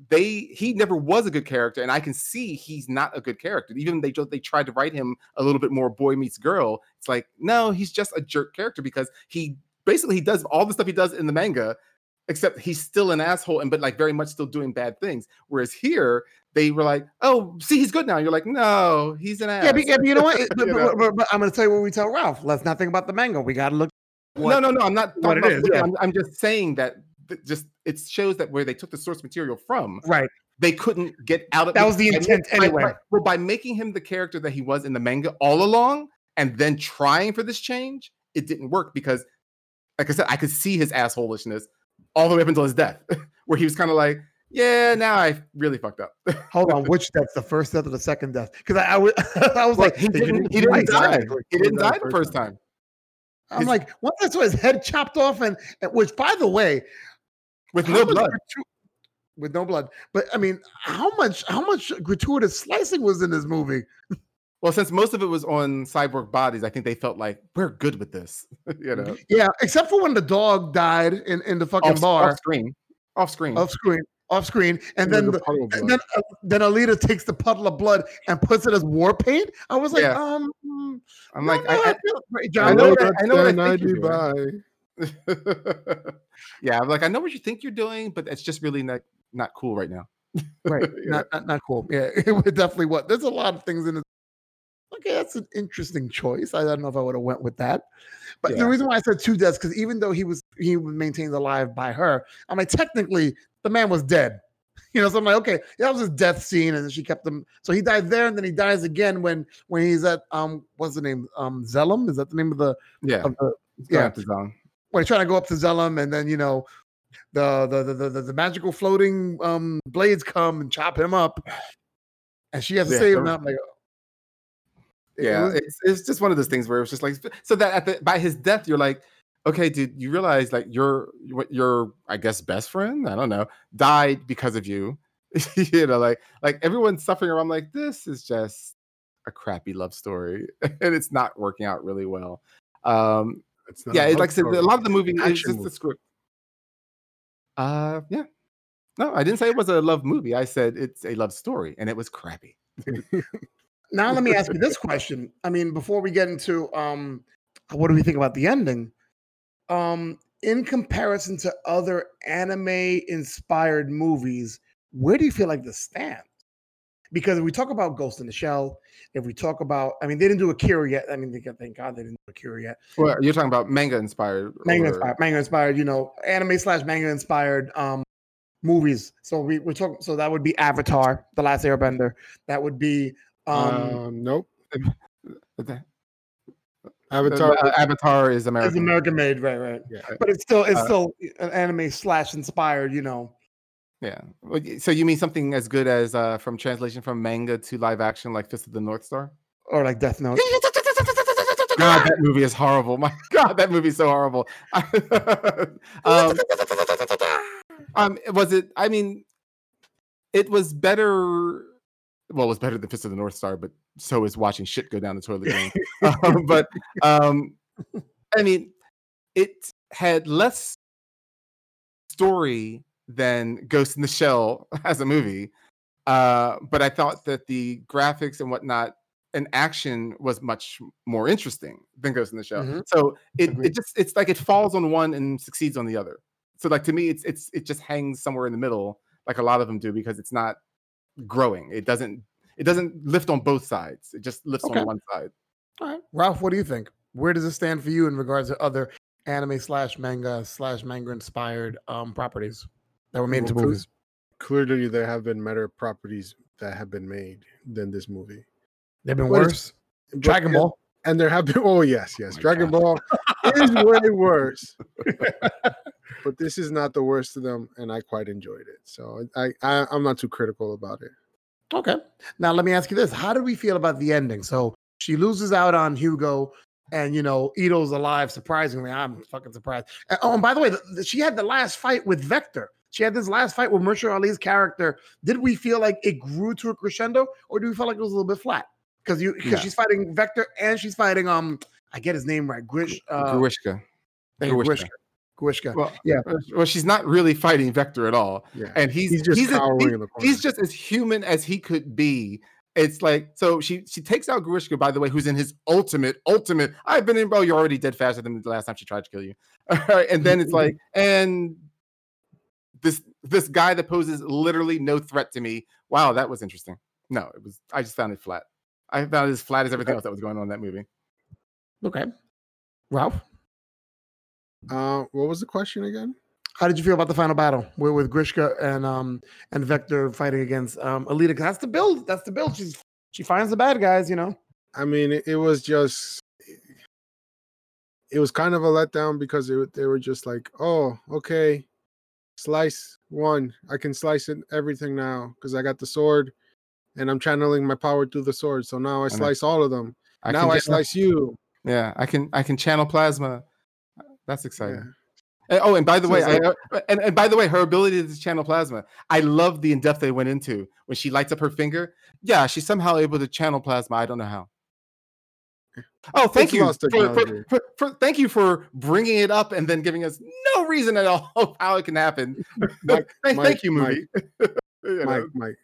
they he never was a good character, and I can see he's not a good character. Even they they tried to write him a little bit more boy meets girl. It's like no, he's just a jerk character because he basically he does all the stuff he does in the manga, except he's still an asshole and but like very much still doing bad things. Whereas here they were like, oh, see, he's good now. You're like, no, he's an ass. Yeah, but, yeah, but you know what? You but- know? but- but I'm going to tell you what we tell Ralph. Let's not think about the manga. We got to look. no, what- no, no. I'm not what it about. is, yeah. I'm, I'm just saying that th- just it shows that where they took the source material from, Right. they couldn't get out of That was the intent by- anyway. by- well, by making him the character that he was in the manga all along, and then trying for this change, it didn't work because, like I said, I could see his assholishness all the way up until his death, where he was kind of like, "Yeah, now I really fucked up." Hold on. Which death? The first death or the second death? Because I, I, was- I was like like, he did you- didn't, he didn't Right, die. He didn't die the first time. I'm his- like, once I saw his head chopped off, and, and which, by the way, with no blood. gratu- with no blood. But I mean, how much how much gratuitous slicing was in this movie? Well, since most of it was on cyborg bodies, I think they felt like we're good with this. you know, Yeah, except for when the dog died in, in the fucking off, bar off screen, off screen. off screen, off screen, and There's then the, and then uh, then Alita takes the puddle of blood and puts it as war paint. I was like, Yeah. um, I'm no, like, no, I, I feel John. I know I- I know what I think you're 90 I, yeah, I'm like, I know what you think you're doing, but it's just really not not cool right now. right, Yeah. not, not not cool. Yeah, it would definitely what. There's a lot of things in it. Okay, that's an interesting choice. I don't know if I would have went with that. But the reason why I said two deaths because even though he was he was maintained alive by her, I'm like technically the man was dead. You know, so I'm like, okay, that was his death scene, and then she kept him. So he died there, and then he dies again when when he's at um what's the name um Zalem? Is that the name of the Yeah, of the yeah. Yeah. To zone. when he's trying to go up to Zalem, and then you know the the the the, the, magical floating um blades come and chop him up, and she has to Yeah, save him. I'm like, it Yeah, was- it's it's just one of those things where it was just like so that at the by his death, you're like, okay, dude, you realize like your what your I guess best friend, I don't know, died because of you. you know, like like everyone's suffering around. Like this is just a crappy love story, and it's not working out really well. Um, It's not yeah, a it- love like I said, a lot of the movie is just the movie. script. Uh, yeah. No, I didn't say it was a love movie. I said it's a love story, and it was crappy. now let me ask you this question. I mean, before we get into um, what do we think about the ending? Um, in comparison to other anime-inspired movies, where do you feel like this stands? Because if we talk about Ghost in the Shell, if we talk about, I mean, they didn't do Akira yet. I mean, they, thank God they didn't do Akira yet. Well, you're talking about manga inspired. manga or- inspired, manga inspired, you know, anime slash manga inspired um movies. So we we're talking. So that would be Avatar, The Last Airbender. That would be um Um, nope. Avatar. uh, Avatar is it's American. American made, right, right. yeah. But it's still it's Uh, still an anime slash inspired, you know. Yeah. So you mean something as good as uh, from translation from manga to live action, like Fist of the North Star? Or like Death Note. God, that movie is horrible. My God, that movie is so horrible. um, um, was it? I mean, it was better. Well, it was better than Fist of the North Star, but so is watching shit go down the toilet. um, but um, I mean, it had less story than Ghost in the Shell as a movie. Uh, but I thought that the graphics and whatnot and action was much more interesting than Ghost in the Shell. Mhm. So it, Agreed. it just it's like it falls on one and succeeds on the other. So like to me, it's it's it just hangs somewhere in the middle, like a lot of them do, because it's not growing. It doesn't it doesn't lift on both sides. It just lifts Okay. on one side. All right. Ralph, what do you think? Where does it stand for you in regards to other anime slash manga slash manga inspired um properties that were made into Well, cl- movies? Clearly, there have been better properties that have been made than this movie. They've been But worse. But- Dragon and- Ball. And there have been. Oh yes, yes. Oh my Dragon Ball is way worse. but this is not the worst of them, and I quite enjoyed it. So I, I I'm not too critical about it. Okay. Now let me ask you this: How do we feel about the ending? So she loses out on Hugo, and you know Ido's alive. Surprisingly, I'm fucking surprised. Oh, and by the way, the, the- she had the last fight with Vector. She had this last fight with Mahershala Ali's character. Did we feel like it grew to a crescendo, or do we feel like it was a little bit flat? Because you because No. she's fighting Vector and she's fighting um I get his name right, Grish. Uh, Grewishka. thank you, Grewishka. Grishka. Grishka. Well, Yeah. Well, she's not really fighting Vector at all, Yeah. and he's He's just he's, cowering he- he's just as human as he could be. It's like so she she takes out Grishka, by the way, who's in his ultimate ultimate. I've been in, bro. You're already dead faster than the last time she tried to kill you. All right, and then it's like, and this this guy that poses literally no threat to me. Wow, that was interesting. No, it was. I just found it flat. I found it as flat as everything else that was going on in that movie. Okay. Ralph, Uh, what was the question again? how did you feel about the final battle with, with Grishka and um and Vector fighting against um Alita? 'Cause That's the build. That's the build. She's she finds the bad guys, you know. I mean, it, it was just, it was kind of a letdown because it, they were just like, oh, okay, slice one. I can slice it everything now because I got the sword, and I'm channeling my power through the sword. So now I slice all of them. I now I slice you. Yeah, I can I can channel plasma. That's exciting. Yeah. And- oh, and by the So way, I, uh, and, and by the way, her ability to channel plasma. I love the in depth they went into when she lights up her finger. Yeah, she's somehow able to channel plasma. I don't know how. Oh, thank It's you for, for, for, for thank you for bringing it up and then giving us no reason at all of how it can happen. Mike, thank, Mike, you, Mike, movie. You know? Mike, Mike,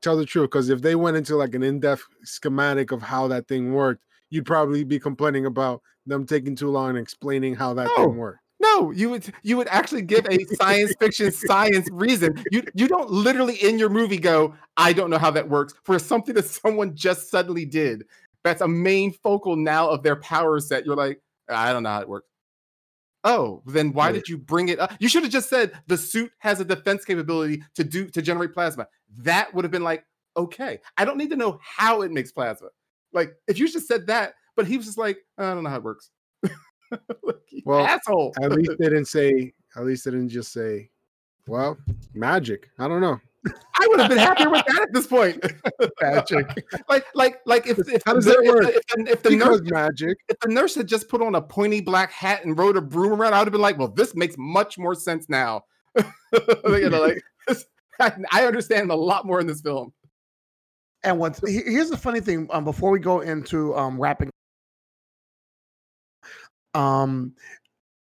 tell the truth. Because if they went into like an in-depth schematic of how that thing worked, you'd probably be complaining about them taking too long and explaining how that No. thing worked. No, you would you would actually give a science fiction science reason. You you don't literally in your movie go, I don't know how that works for something that someone just suddenly did. That's a main focal now of their power set. You're like, I don't know how it works. Oh, then why Right. did you bring it up? You should have just said the suit has a defense capability to do to generate plasma. That would have been like, okay. I don't need to know how it makes plasma. Like if you just said that, but he was just like, I don't know how it works. like, Well, asshole. At least they didn't say. At least they didn't just say, "Well, magic." I don't know. I would have been happier with that at this point. Magic. like, like, like if if How the, does that if, the, if, the, if the nurse magic. if the nurse had just put on a pointy black hat and rode a broom around, I would have been like, well, this makes much more sense now. you know, like I, I understand a lot more in this film. And what's here's the funny thing. Um, before we go into um wrapping, um,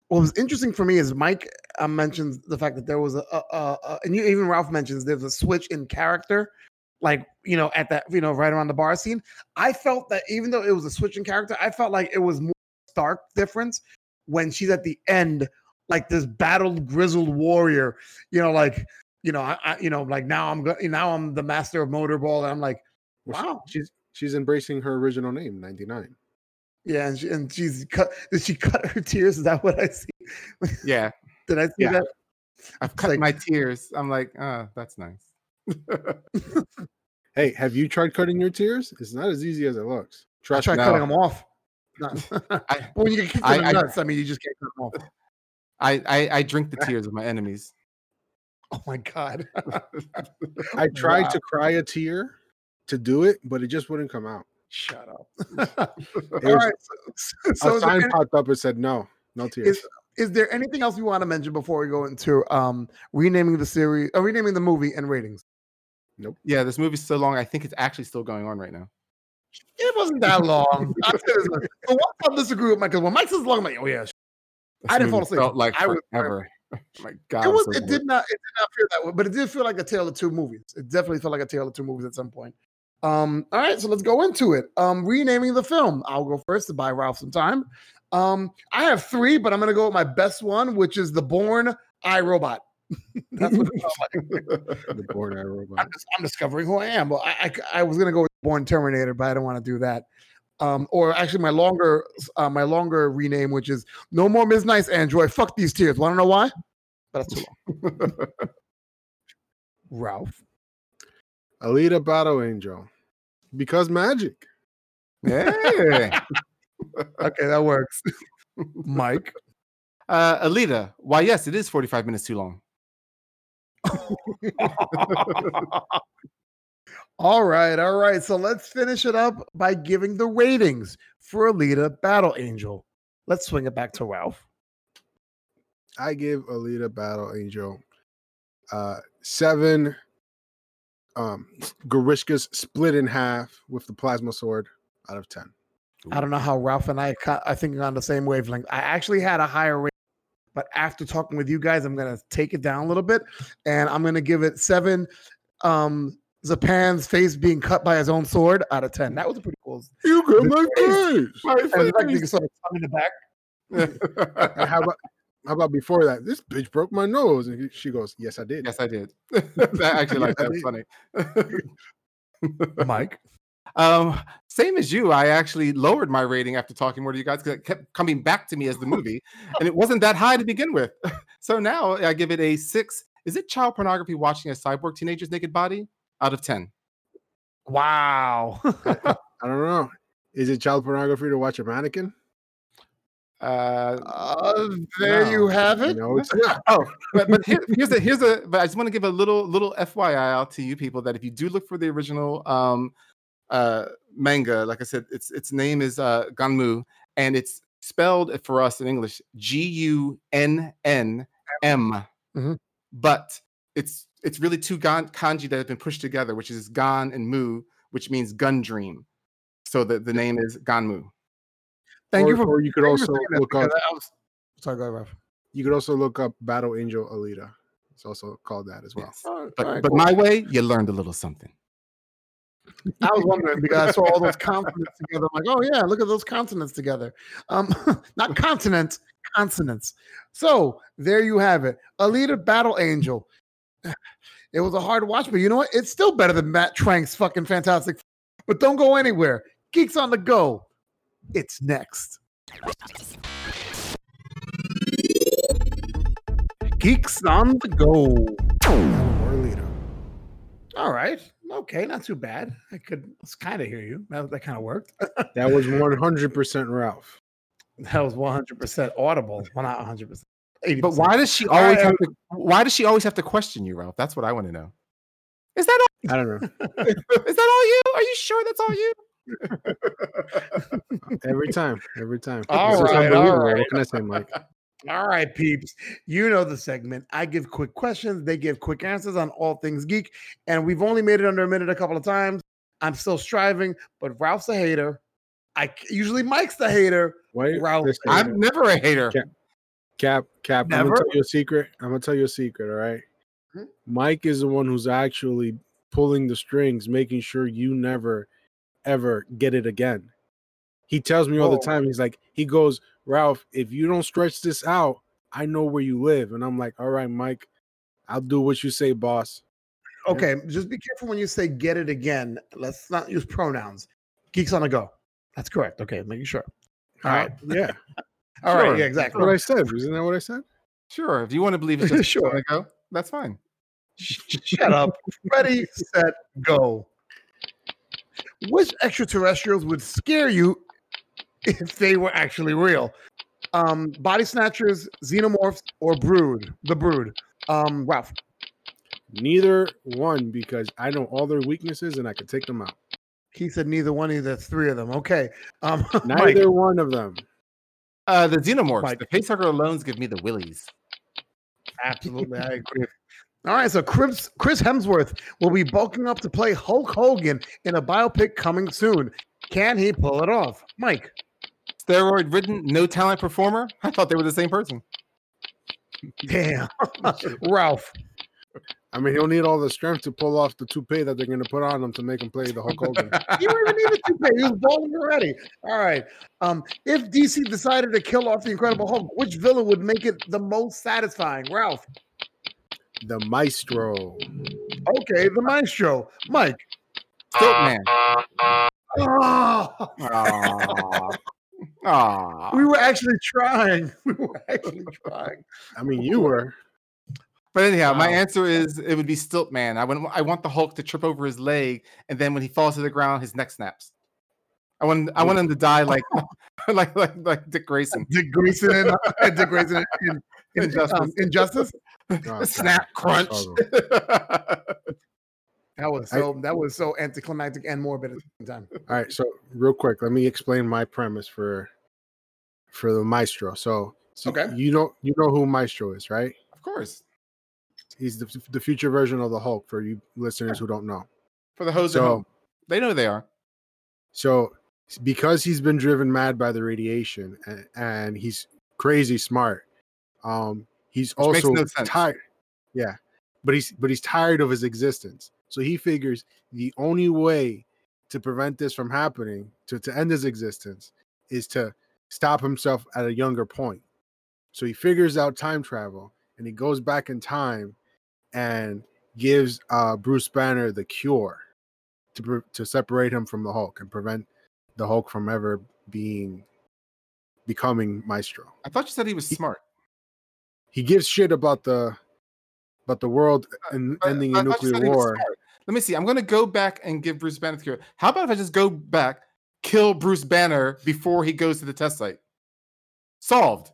what was interesting for me is Mike uh, mentions the fact that there was a, a, a, and you, even Ralph mentions there's a switch in character, like you know at that you know right around the bar scene. I felt that even though it was a switch in character, I felt like it was more stark difference when she's at the end, like this battled grizzled warrior, you know, like you know, I, I you know, like now I'm go- now I'm the master of motorball, and I'm like, Well, wow, she's she's embracing her original name, ninety nine. Yeah, and, she, and she's cut. Did she cut her tears? Is that what I see? Yeah, Did I see Yeah. that? I've cut like- my tears. I'm like, oh, that's nice. Hey, have you tried cutting your tears? It's not as easy as it looks. I Trust tried no. cutting them off. I- when you get kicked I- in the I- I mean, you just can't cut them off. I, I I drink the tears of my enemies. Oh my god! I tried Wow. to cry a tear to do it, but it just wouldn't come out. Shut up. It All was- right. So, so a sign any- popped up and said no, no tears. is there anything else you want to mention before we go into um renaming the series, or renaming the movie and ratings? Nope. Yeah, this movie's so long. I think it's actually still going on right now. It wasn't that long. I'll say this much. So once I disagree with Mike, because when Mike says long, I'm like, oh yeah, I didn't fall asleep. Felt like I was- forever. my God, it was. so It bored. did not. It did not feel that way, but it did feel like a tale of two movies. It definitely felt like a tale of two movies at some point. Um. All right, so let's go into it. Um. Renaming the film. I'll go first to buy Ralph some time. Um. I have three, but I'm gonna go with my best one, which is the Born I Robot. That's what it felt like. the born eye robot. I'm, just, I'm discovering who I am. Well, I, I, I was gonna go with Born Terminator, but I don't want to do that. Um, or actually, my longer, uh, my longer rename, which is No More Ms. Nice Android. Fuck these tears. Want to know why? But that's too long. Ralph. Alita Battle Angel. Because magic. yeah. Okay, that works. Mike. Uh, Alita. Why, yes, it is 45 minutes too long. all right, all right. So let's finish it up by giving the ratings for Alita Battle Angel. Let's swing it back to Ralph. I give Alita Battle Angel uh seven um Garishkas split in half with the plasma sword out of ten. I don't know how Ralph and I I think on the same wavelength. I actually had a higher rate but after talking with you guys, I'm gonna take it down a little bit, and I'm gonna give it seven. Um, Zapan's face being cut by his own sword out of ten. That was a pretty cool. You got my face. face. And the fact that you saw the tongue in the back. How about how about before that? This bitch broke my nose, and she goes, "Yes, I did." yes, I did. I actually like Yeah, I that. Funny. Mike. Um, same as you, I actually lowered my rating after talking more to you guys because it kept coming back to me as the movie, and it wasn't that high to begin with. So now I give it a six. Is it child pornography watching a cyborg teenager's naked body out of ten? Wow. I don't know. Is it child pornography to watch a mannequin? Uh, Uh, there No. you have it. No, it's not. oh, but, but here, here's a here's a. But I just want to give a little little FYI out to you people that if you do look for the original um uh manga, like I said, its its name is uh Ganmu, and it's spelled for us in English G U N N M, Mhm. but it's it's really two gan- kanji that have been pushed together, which is Gan and Mu, which means gun dream. So the, the name is Ganmu. Thank or, you for. Or you could also for saying that look up. was- Sorry, go ahead, Ralph. You could also look up Battle Angel Alita. It's also called that as well. Yes. All right, But all right, but cool. my way, you learned a little something. I was wondering because I saw all those consonants together. I'm like, oh yeah, look at those consonants together. Um, not continents, consonants. So there you have it. Alita Battle Angel. It was a hard watch, but you know what? It's still better than Matt Trank's fucking fantastic. But don't go anywhere. Geeks on the go. It's next. Geeks on the go. Or Alita. All right. Okay, not too bad. I could kind of hear you. That, that kind of worked. That was 100% Ralph. That was 100% audible. Well, not 100%. 80%. But why does she always have to? Why does she always have to question you, Ralph? That's what I want to know. Is that all? I don't know. is that all you? Are you sure that's all you? Every time. Every time. All It's just right, all unbelievable. right. What can I say, Mike? All right, peeps. You know the segment. I give quick questions. They give quick answers on all things geek. And we've only made it under a minute a couple of times. I'm still striving, but Ralph's a hater. I usually Mike's the hater. Wait, Ralph, I'm never a hater. Cap, Cap, Cap. I'm gonna tell you a secret. I'm gonna tell you a secret. All right. Hmm? Mike is the one who's actually pulling the strings, making sure you never, ever get it again. He tells me all the oh. time. He's like, he goes, Ralph, if you don't stretch this out, I know where you live. And I'm like, all right, Mike, I'll do what you say, boss. Okay, just be careful when you say get it again. Let's not use pronouns. Geeks on the go. That's correct. Okay, making sure. All right. Yeah. All right. Sure. Yeah, That's exactly. what I said. Isn't that what I said? Sure, if you want to believe it's just Sure. sure. go, that's fine. Shut up. Ready, set, go. Which extraterrestrials would scare you if they were actually real? Um, body snatchers, xenomorphs, or brood? The brood. Um, Ralph. Neither one, because I know all their weaknesses and I could take them out. He said neither one. Either that's three of them. Okay. Um, Mike. Neither one of them. Uh, the xenomorphs, Mike. the facehugger alones give me the willies. Absolutely, I agree. All right, so Chris Chris Hemsworth will be bulking up to play Hulk Hogan in a biopic coming soon. Can he pull it off, Mike? Steroid ridden, no talent performer. I thought they were the same person. Damn, Ralph. I mean, he'll need all the strength to pull off the toupee that they're going to put on him to make him play the Hulk Hogan. You don't even need a toupee. He was balding already. All right. Um, if DC decided to kill off the Incredible Hulk, which villain would make it the most satisfying? Ralph. The Maestro. Okay, the Maestro. Mike. Stilt man. Oh, Aw. Aw. we were actually trying. We were actually trying. I mean, you were. But anyhow, my answer is it would be Stilt Man. I want I want the Hulk to trip over his leg, and then when he falls to the ground, his neck snaps. I want I want him to die like like like like Dick Grayson. Dick Grayson in, uh, Dick Grayson in, in, in Injustice. um, Injustice. Oh, Snap crunch. That was I- so that was so anticlimactic and morbid at the same time. All right, so real quick, let me explain my premise for for the Maestro. So, so Okay. you know you know who Maestro is, right? of course. He's the, the future version of the Hulk for you listeners who don't know. For the hose So- They know who they are. So, because he's been driven mad by the radiation and, and he's crazy smart, Um, he's Which also no tired. Yeah, but he's but he's tired of his existence. So he figures the only way to prevent this from happening, to to end his existence, is to stop himself at a younger point. So he figures out time travel and he goes back in time and gives uh, Bruce Banner the cure to to separate him from the Hulk and prevent the Hulk from ever being becoming Maestro. I thought you said he was smart. He gives shit about the about the world and I- ending I in nuclear said he was war. Let me see. I'm going to go back and give Bruce Banner the cure. How about if I just go back, kill Bruce Banner before he goes to the test site? Solved.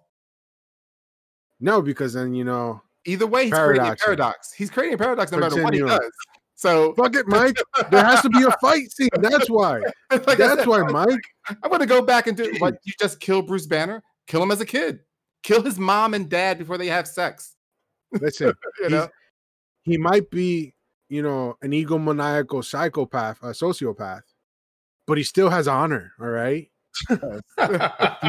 No, because then you know, Either way, he's creating a paradox. He's creating a paradox no matter what he does. So fuck it, Mike. there has to be a fight scene. That's why. like That's said, why, Mike. I'm going to go back and do what you just kill Bruce Banner, kill him as a kid, kill his mom and dad before they have sex. Listen, You know, he might be, you know, an egomaniacal psychopath, a sociopath, but he still has honor. All right. he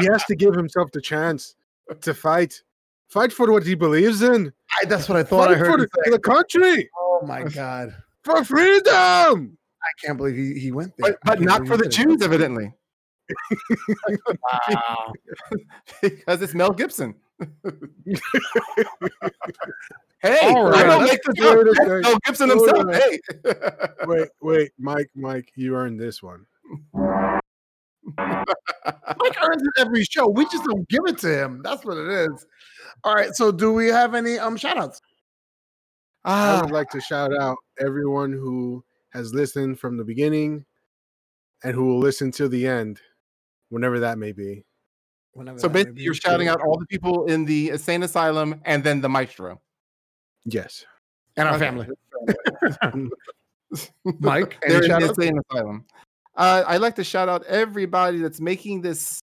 has to give himself the chance to fight, fight for what he believes in. I, that's what I thought I Fight for heard. the, the country, Oh my god, for freedom. I can't believe he, he went there. but, but can't for the. Jews, evidently, Wow. because it's Mel Gibson. hey, All I don't make this up. That's the- Mel Gibson himself. on. Hey, Wait, wait, Mike, Mike, you earned this one. Mike earns it every show. We just don't give it to him. That's what it is. All right. So, do we have any um shout outs? I ah, would like to shout out everyone who has listened from the beginning and who will listen till the end, whenever that may be. Whenever so that basically, be. you're shouting out all the people in the insane asylum and then the maestro. Yes. and our Okay. family. Mike, They're in the insane asylum. Uh, I'd like to shout out everybody that's making this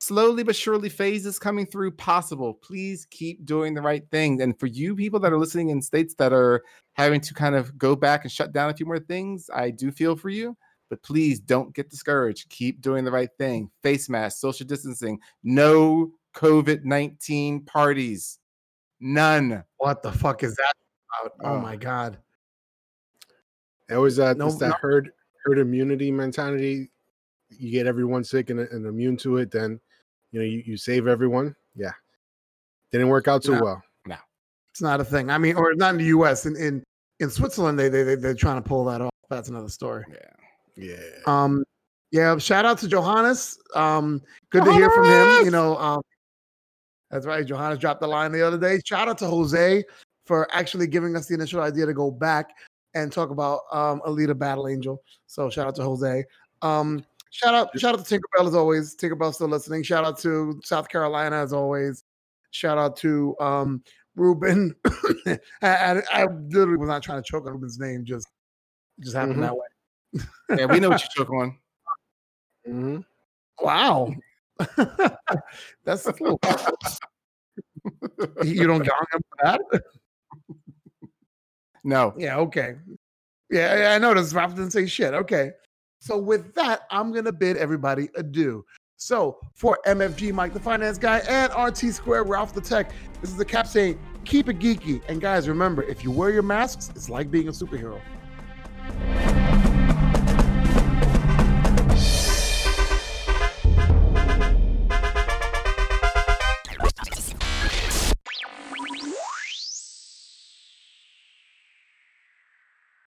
slowly but surely phases coming through possible. Please keep doing the right thing. And for you people that are listening in states that are having to kind of go back and shut down a few more things, I do feel for you. But please don't get discouraged. Keep doing the right thing. Face mask, social distancing, no COVID 19 parties. None. What the fuck is that about? Oh Oh. my god. It was that No, that no. herd herd immunity mentality. You get everyone sick and, and immune to it, then you know you, you save everyone. Yeah. Didn't work out so No. well. No, it's not a thing. I mean, or not in the U.S. In in, in Switzerland, they they they- they're trying to pull that off. That's another story. Yeah. Yeah. Um, yeah. Shout out to Johannes. Um, good to hear from him. You know, um, that's right. Johannes dropped the line the other day. Shout out to Jose for actually giving us the initial idea to go back and talk about um Alita Battle Angel. So shout out to Jose. Um, shout out, shout out to Tinkerbell as always. Tinkerbell still listening. Shout out to South Carolina as always. Shout out to um Ruben. I, I, I literally was not trying to choke on Ruben's name, just just happened Mhm. that way. Yeah, we know what you took on. Mhm. Wow. That's a little you don't gong him for that? No. Yeah, okay. Yeah, yeah, I noticed Ralph didn't say shit. Okay. So with that, I'm gonna bid everybody adieu. So for MFG Mike the Finance Guy and RT Square Ralph the Tech, this is the cap saying keep it geeky. And guys, remember, if you wear your masks, it's like being a superhero.